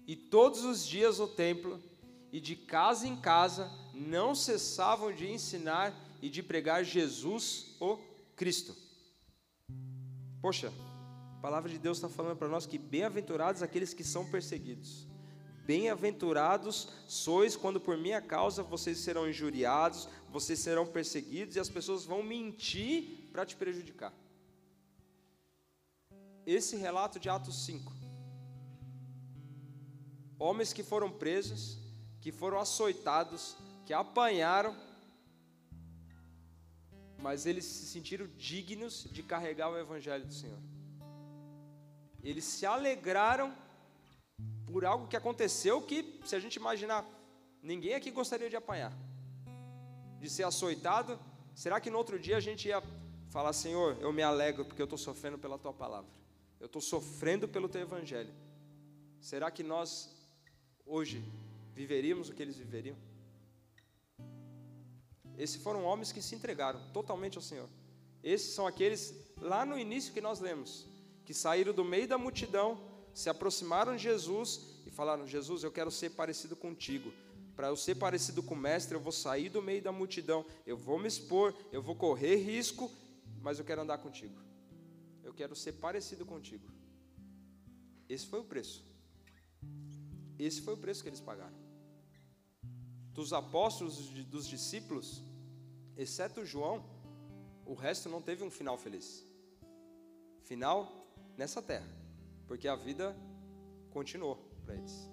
E todos os dias no templo e de casa em casa não cessavam de ensinar e de pregar Jesus, o Cristo. Poxa, a palavra de Deus está falando para nós que bem-aventurados aqueles que são perseguidos. Bem-aventurados sois quando por minha causa vocês serão injuriados, vocês serão perseguidos e as pessoas vão mentir para te prejudicar. Esse relato de Atos 5. Homens que foram presos, que foram açoitados, que apanharam, mas eles se sentiram dignos de carregar o Evangelho do Senhor. Eles se alegraram por algo que aconteceu que, se a gente imaginar, ninguém aqui gostaria de apanhar, de ser açoitado. Será que no outro dia a gente ia falar, Senhor, eu me alegro porque eu estou sofrendo pela tua palavra, eu estou sofrendo pelo teu evangelho? Será que nós, hoje, viveríamos o que eles viveriam? Esses foram homens que se entregaram totalmente ao Senhor. Esses são aqueles lá no início que nós lemos, que saíram do meio da multidão, se aproximaram de Jesus e falaram: Jesus, eu quero ser parecido contigo. Para eu ser parecido com o Mestre, eu vou sair do meio da multidão, eu vou me expor, eu vou correr risco, mas eu quero andar contigo. Eu quero ser parecido contigo. Esse foi o preço. Esse foi o preço que eles pagaram. Dos apóstolos, dos discípulos, exceto João, o resto não teve um final feliz. Final nessa terra, porque a vida continuou para eles.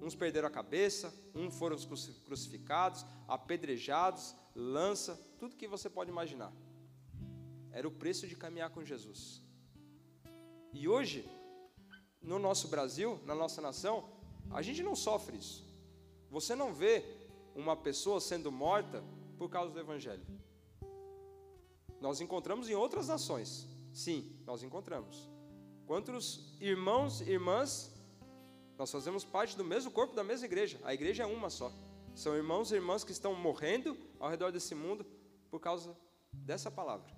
Uns perderam a cabeça, uns foram crucificados, apedrejados, lança, tudo que você pode imaginar. Era o preço de caminhar com Jesus. E hoje, no nosso Brasil, na nossa nação, a gente não sofre isso. Você não vê uma pessoa sendo morta por causa do Evangelho. Nós encontramos em outras nações, sim, nós encontramos. Quantos irmãos e irmãs, nós fazemos parte do mesmo corpo da mesma igreja, a igreja é uma só. São irmãos e irmãs que estão morrendo ao redor desse mundo por causa dessa palavra.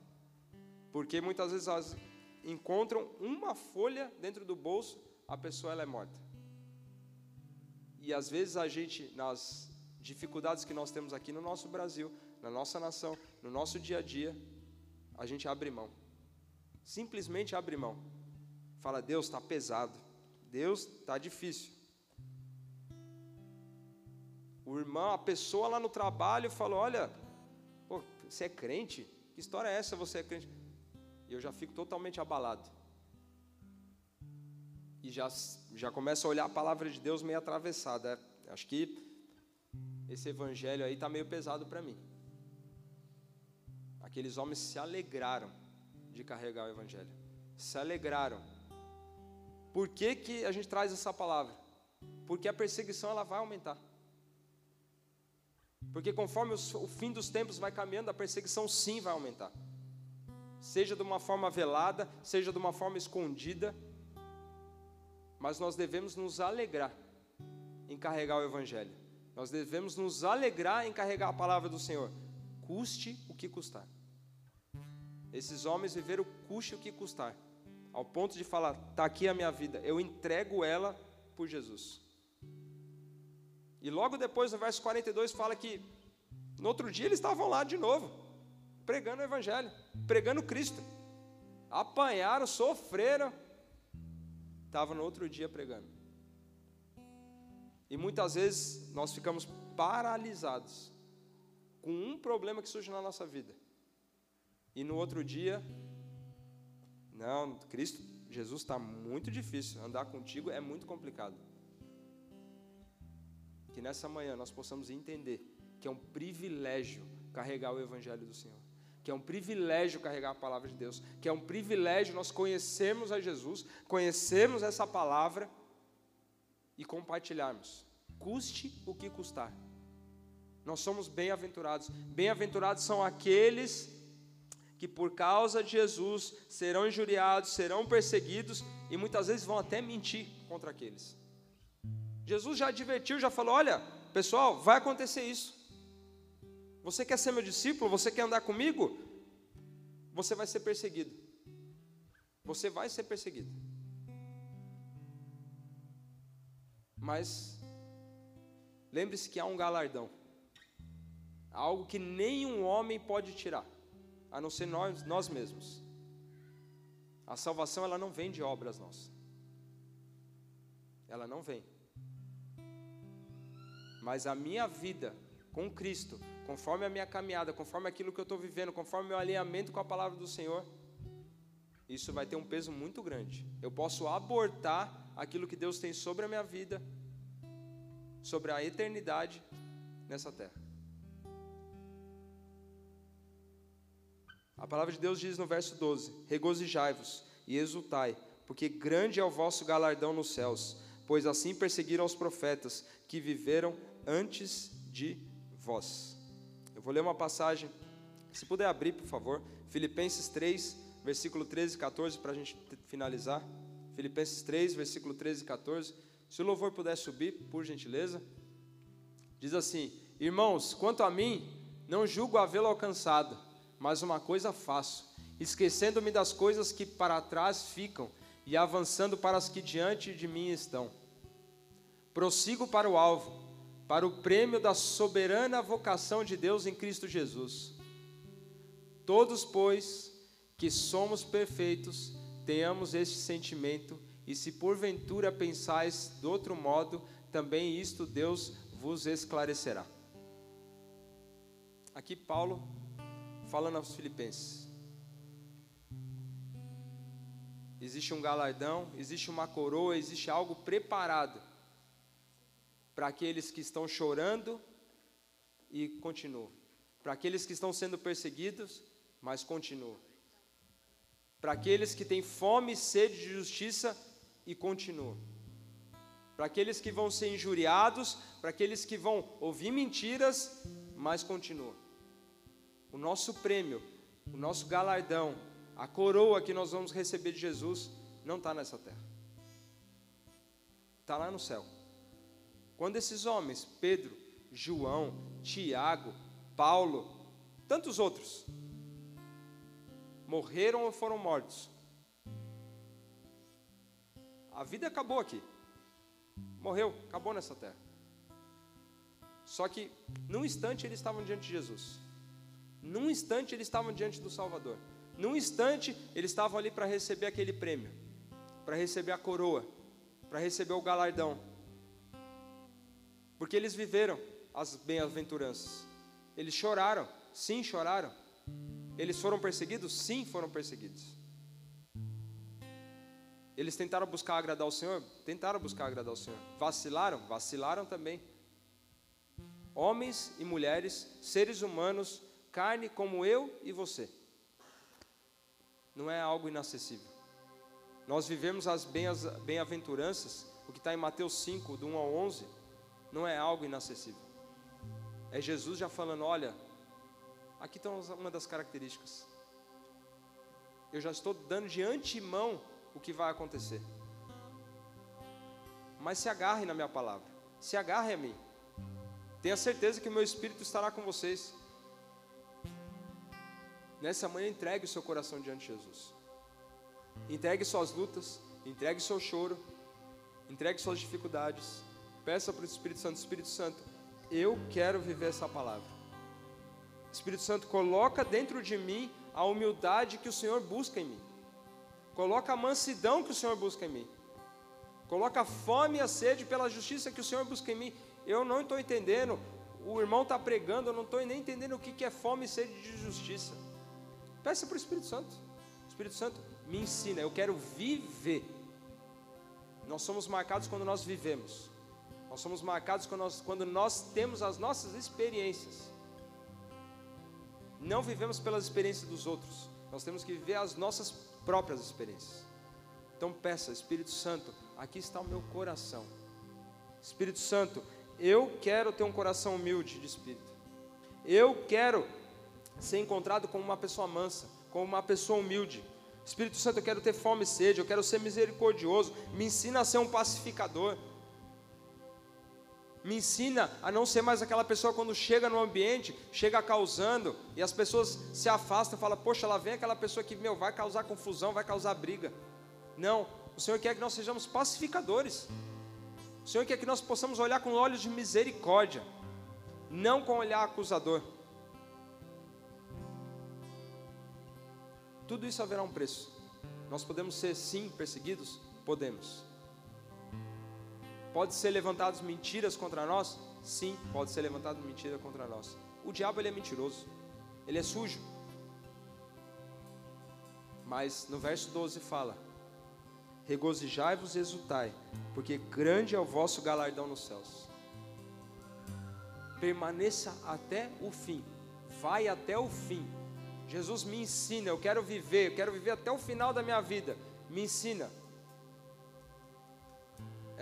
Porque muitas vezes elas encontram uma folha dentro do bolso, a pessoa ela é morta. E às vezes a gente, nas dificuldades que nós temos aqui no nosso Brasil, na nossa nação, no nosso dia a dia, a gente abre mão. Simplesmente abre mão. Fala, Deus está pesado. Deus está difícil. O irmão, a pessoa lá no trabalho falou: Olha, pô, você é crente? Que história é essa? Você é crente? E eu já fico totalmente abalado. E já, já começo a olhar a palavra de Deus meio atravessada. Acho que esse evangelho aí está meio pesado para mim. Aqueles homens se alegraram de carregar o evangelho. Se alegraram. Por que, que a gente traz essa palavra? Porque a perseguição ela vai aumentar. Porque conforme o fim dos tempos vai caminhando, a perseguição sim vai aumentar. Seja de uma forma velada, seja de uma forma escondida, mas nós devemos nos alegrar em carregar o Evangelho. Nós devemos nos alegrar em carregar a palavra do Senhor, custe o que custar. Esses homens viveram custe o que custar, ao ponto de falar: está aqui a minha vida, eu entrego ela por Jesus. E logo depois, no verso 42, fala que no outro dia eles estavam lá de novo, pregando o Evangelho, pregando Cristo. Apanharam, sofreram, estavam no outro dia pregando. E muitas vezes nós ficamos paralisados com um problema que surge na nossa vida. E no outro dia, não, Cristo, Jesus está muito difícil, andar contigo é muito complicado. Que nessa manhã nós possamos entender que é um privilégio carregar o Evangelho do Senhor que é um privilégio carregar a palavra de Deus, que é um privilégio nós conhecermos a Jesus, conhecermos essa palavra e compartilharmos, custe o que custar. Nós somos bem-aventurados. Bem-aventurados são aqueles que por causa de Jesus serão injuriados, serão perseguidos e muitas vezes vão até mentir contra aqueles. Jesus já advertiu, já falou: olha, pessoal, vai acontecer isso. Você quer ser meu discípulo? Você quer andar comigo? Você vai ser perseguido. Você vai ser perseguido. Mas lembre-se que há um galardão. Algo que nenhum homem pode tirar, a não ser nós, nós mesmos. A salvação ela não vem de obras nossas. Ela não vem. Mas a minha vida com Cristo, conforme a minha caminhada, conforme aquilo que eu estou vivendo, conforme o meu alinhamento com a palavra do Senhor, isso vai ter um peso muito grande. Eu posso abortar aquilo que Deus tem sobre a minha vida, sobre a eternidade nessa terra. A palavra de Deus diz no verso 12: Regozijai-vos e exultai, porque grande é o vosso galardão nos céus, pois assim perseguiram os profetas que viveram antes de vós. Eu vou ler uma passagem, se puder abrir, por favor, Filipenses 3, versículo 13 e 14, para a gente finalizar. Filipenses 3, versículo 13 e 14. Se o louvor puder subir, por gentileza. Diz assim: Irmãos, quanto a mim, não julgo havê-lo alcançado, mas uma coisa faço, esquecendo-me das coisas que para trás ficam e avançando para as que diante de mim estão. Prossigo para o alvo para o prêmio da soberana vocação de Deus em Cristo Jesus. Todos, pois, que somos perfeitos, tenhamos este sentimento, e se porventura pensais de outro modo, também isto Deus vos esclarecerá. Aqui Paulo falando aos filipenses. Existe um galardão, existe uma coroa, existe algo preparado para aqueles que estão chorando e continuam, para aqueles que estão sendo perseguidos, mas continuam, para aqueles que têm fome e sede de justiça e continuam, para aqueles que vão ser injuriados, para aqueles que vão ouvir mentiras, mas continuam. O nosso prêmio, o nosso galardão, a coroa que nós vamos receber de Jesus, não está nessa terra, está lá no céu. Quando esses homens, Pedro, João, Tiago, Paulo, tantos outros, morreram ou foram mortos, a vida acabou aqui. Morreu, acabou nessa terra. Só que, num instante, eles estavam diante de Jesus. Num instante, eles estavam diante do Salvador. Num instante, eles estavam ali para receber aquele prêmio, para receber a coroa, para receber o galardão porque eles viveram as bem-aventuranças. Eles choraram, sim, choraram. Eles foram perseguidos? Sim, foram perseguidos. Eles tentaram buscar agradar o Senhor? Tentaram buscar agradar o Senhor. Vacilaram? Vacilaram também. Homens e mulheres, seres humanos, carne como eu e você. Não é algo inacessível. Nós vivemos as bem-aventuranças, o que está em Mateus 5, do 1 ao 11, não é algo inacessível. É Jesus já falando: olha, aqui estão uma das características. Eu já estou dando de antemão o que vai acontecer. Mas se agarre na minha palavra, se agarre a mim. Tenha certeza que o meu Espírito estará com vocês. Nessa manhã, entregue o seu coração diante de Jesus. Entregue suas lutas, entregue seu choro, entregue suas dificuldades. Peça para o Espírito Santo: Espírito Santo, eu quero viver essa palavra. Espírito Santo, coloca dentro de mim a humildade que o Senhor busca em mim. Coloca a mansidão que o Senhor busca em mim. Coloca a fome e a sede pela justiça que o Senhor busca em mim. Eu não estou entendendo. O irmão está pregando, eu não estou nem entendendo o que é fome e sede de justiça. Peça para o Espírito Santo. Espírito Santo, me ensina. Eu quero viver. Nós somos marcados quando nós vivemos. Nós somos marcados quando nós, quando nós temos as nossas experiências. Não vivemos pelas experiências dos outros. Nós temos que viver as nossas próprias experiências. Então peça, Espírito Santo, aqui está o meu coração. Espírito Santo, eu quero ter um coração humilde de espírito. Eu quero ser encontrado como uma pessoa mansa, como uma pessoa humilde. Espírito Santo, eu quero ter fome e sede, eu quero ser misericordioso. Me ensina a ser um pacificador. Me ensina a não ser mais aquela pessoa quando chega no ambiente, chega causando, e as pessoas se afastam e falam, poxa, lá vem aquela pessoa que, meu, vai causar confusão, vai causar briga. Não, o Senhor quer que nós sejamos pacificadores. O Senhor quer que nós possamos olhar com olhos de misericórdia, não com olhar acusador. Tudo isso haverá um preço. Nós podemos ser sim perseguidos? Podemos. Pode ser levantadas mentiras contra nós? Sim, pode ser levantada mentira contra nós. O diabo ele é mentiroso. Ele é sujo. Mas no verso 12 fala: Regozijai-vos e exultai, porque grande é o vosso galardão nos céus. Permaneça até o fim. Vai até o fim Jesus me ensina, eu quero viver, eu quero viver até o final da minha vida. Me ensina.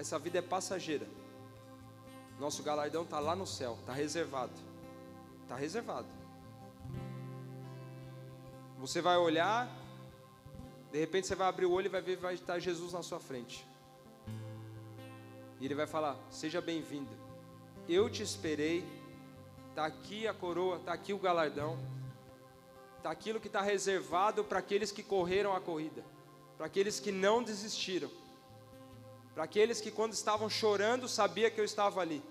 Essa vida é passageira. Nosso galardão está lá no céu, está reservado. Está reservado. Você vai olhar, de repente você vai abrir o olho e vai ver vai estar Jesus na sua frente. E ele vai falar: Seja bem-vindo. Eu te esperei. Está aqui a coroa, está aqui o galardão daquilo que está reservado para aqueles que correram a corrida, para aqueles que não desistiram, para aqueles que quando estavam chorando sabia que eu estava ali,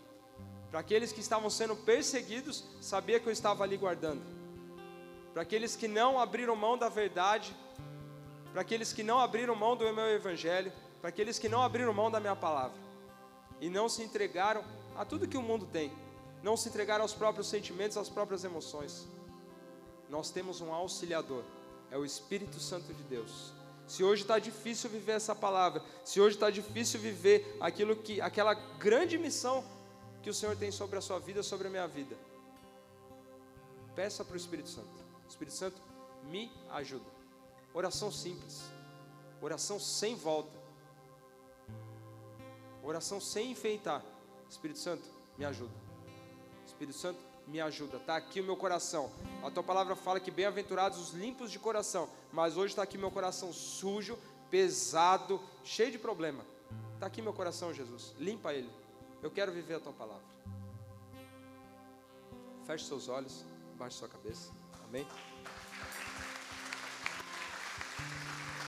para aqueles que estavam sendo perseguidos sabia que eu estava ali guardando, para aqueles que não abriram mão da verdade, para aqueles que não abriram mão do meu evangelho, para aqueles que não abriram mão da minha palavra e não se entregaram a tudo que o mundo tem, não se entregaram aos próprios sentimentos, às próprias emoções. Nós temos um auxiliador, é o Espírito Santo de Deus. Se hoje está difícil viver essa palavra, se hoje está difícil viver aquilo que, aquela grande missão que o Senhor tem sobre a sua vida, sobre a minha vida, peça para o Espírito Santo. Espírito Santo, me ajuda. Oração simples, oração sem volta, oração sem enfeitar. Espírito Santo, me ajuda. Espírito Santo, me ajuda. Está aqui o meu coração. A tua palavra fala que bem-aventurados os limpos de coração. Mas hoje está aqui meu coração sujo, pesado, cheio de problema. Está aqui meu coração, Jesus. Limpa ele. Eu quero viver a tua palavra. Feche seus olhos, baixe sua cabeça. Amém.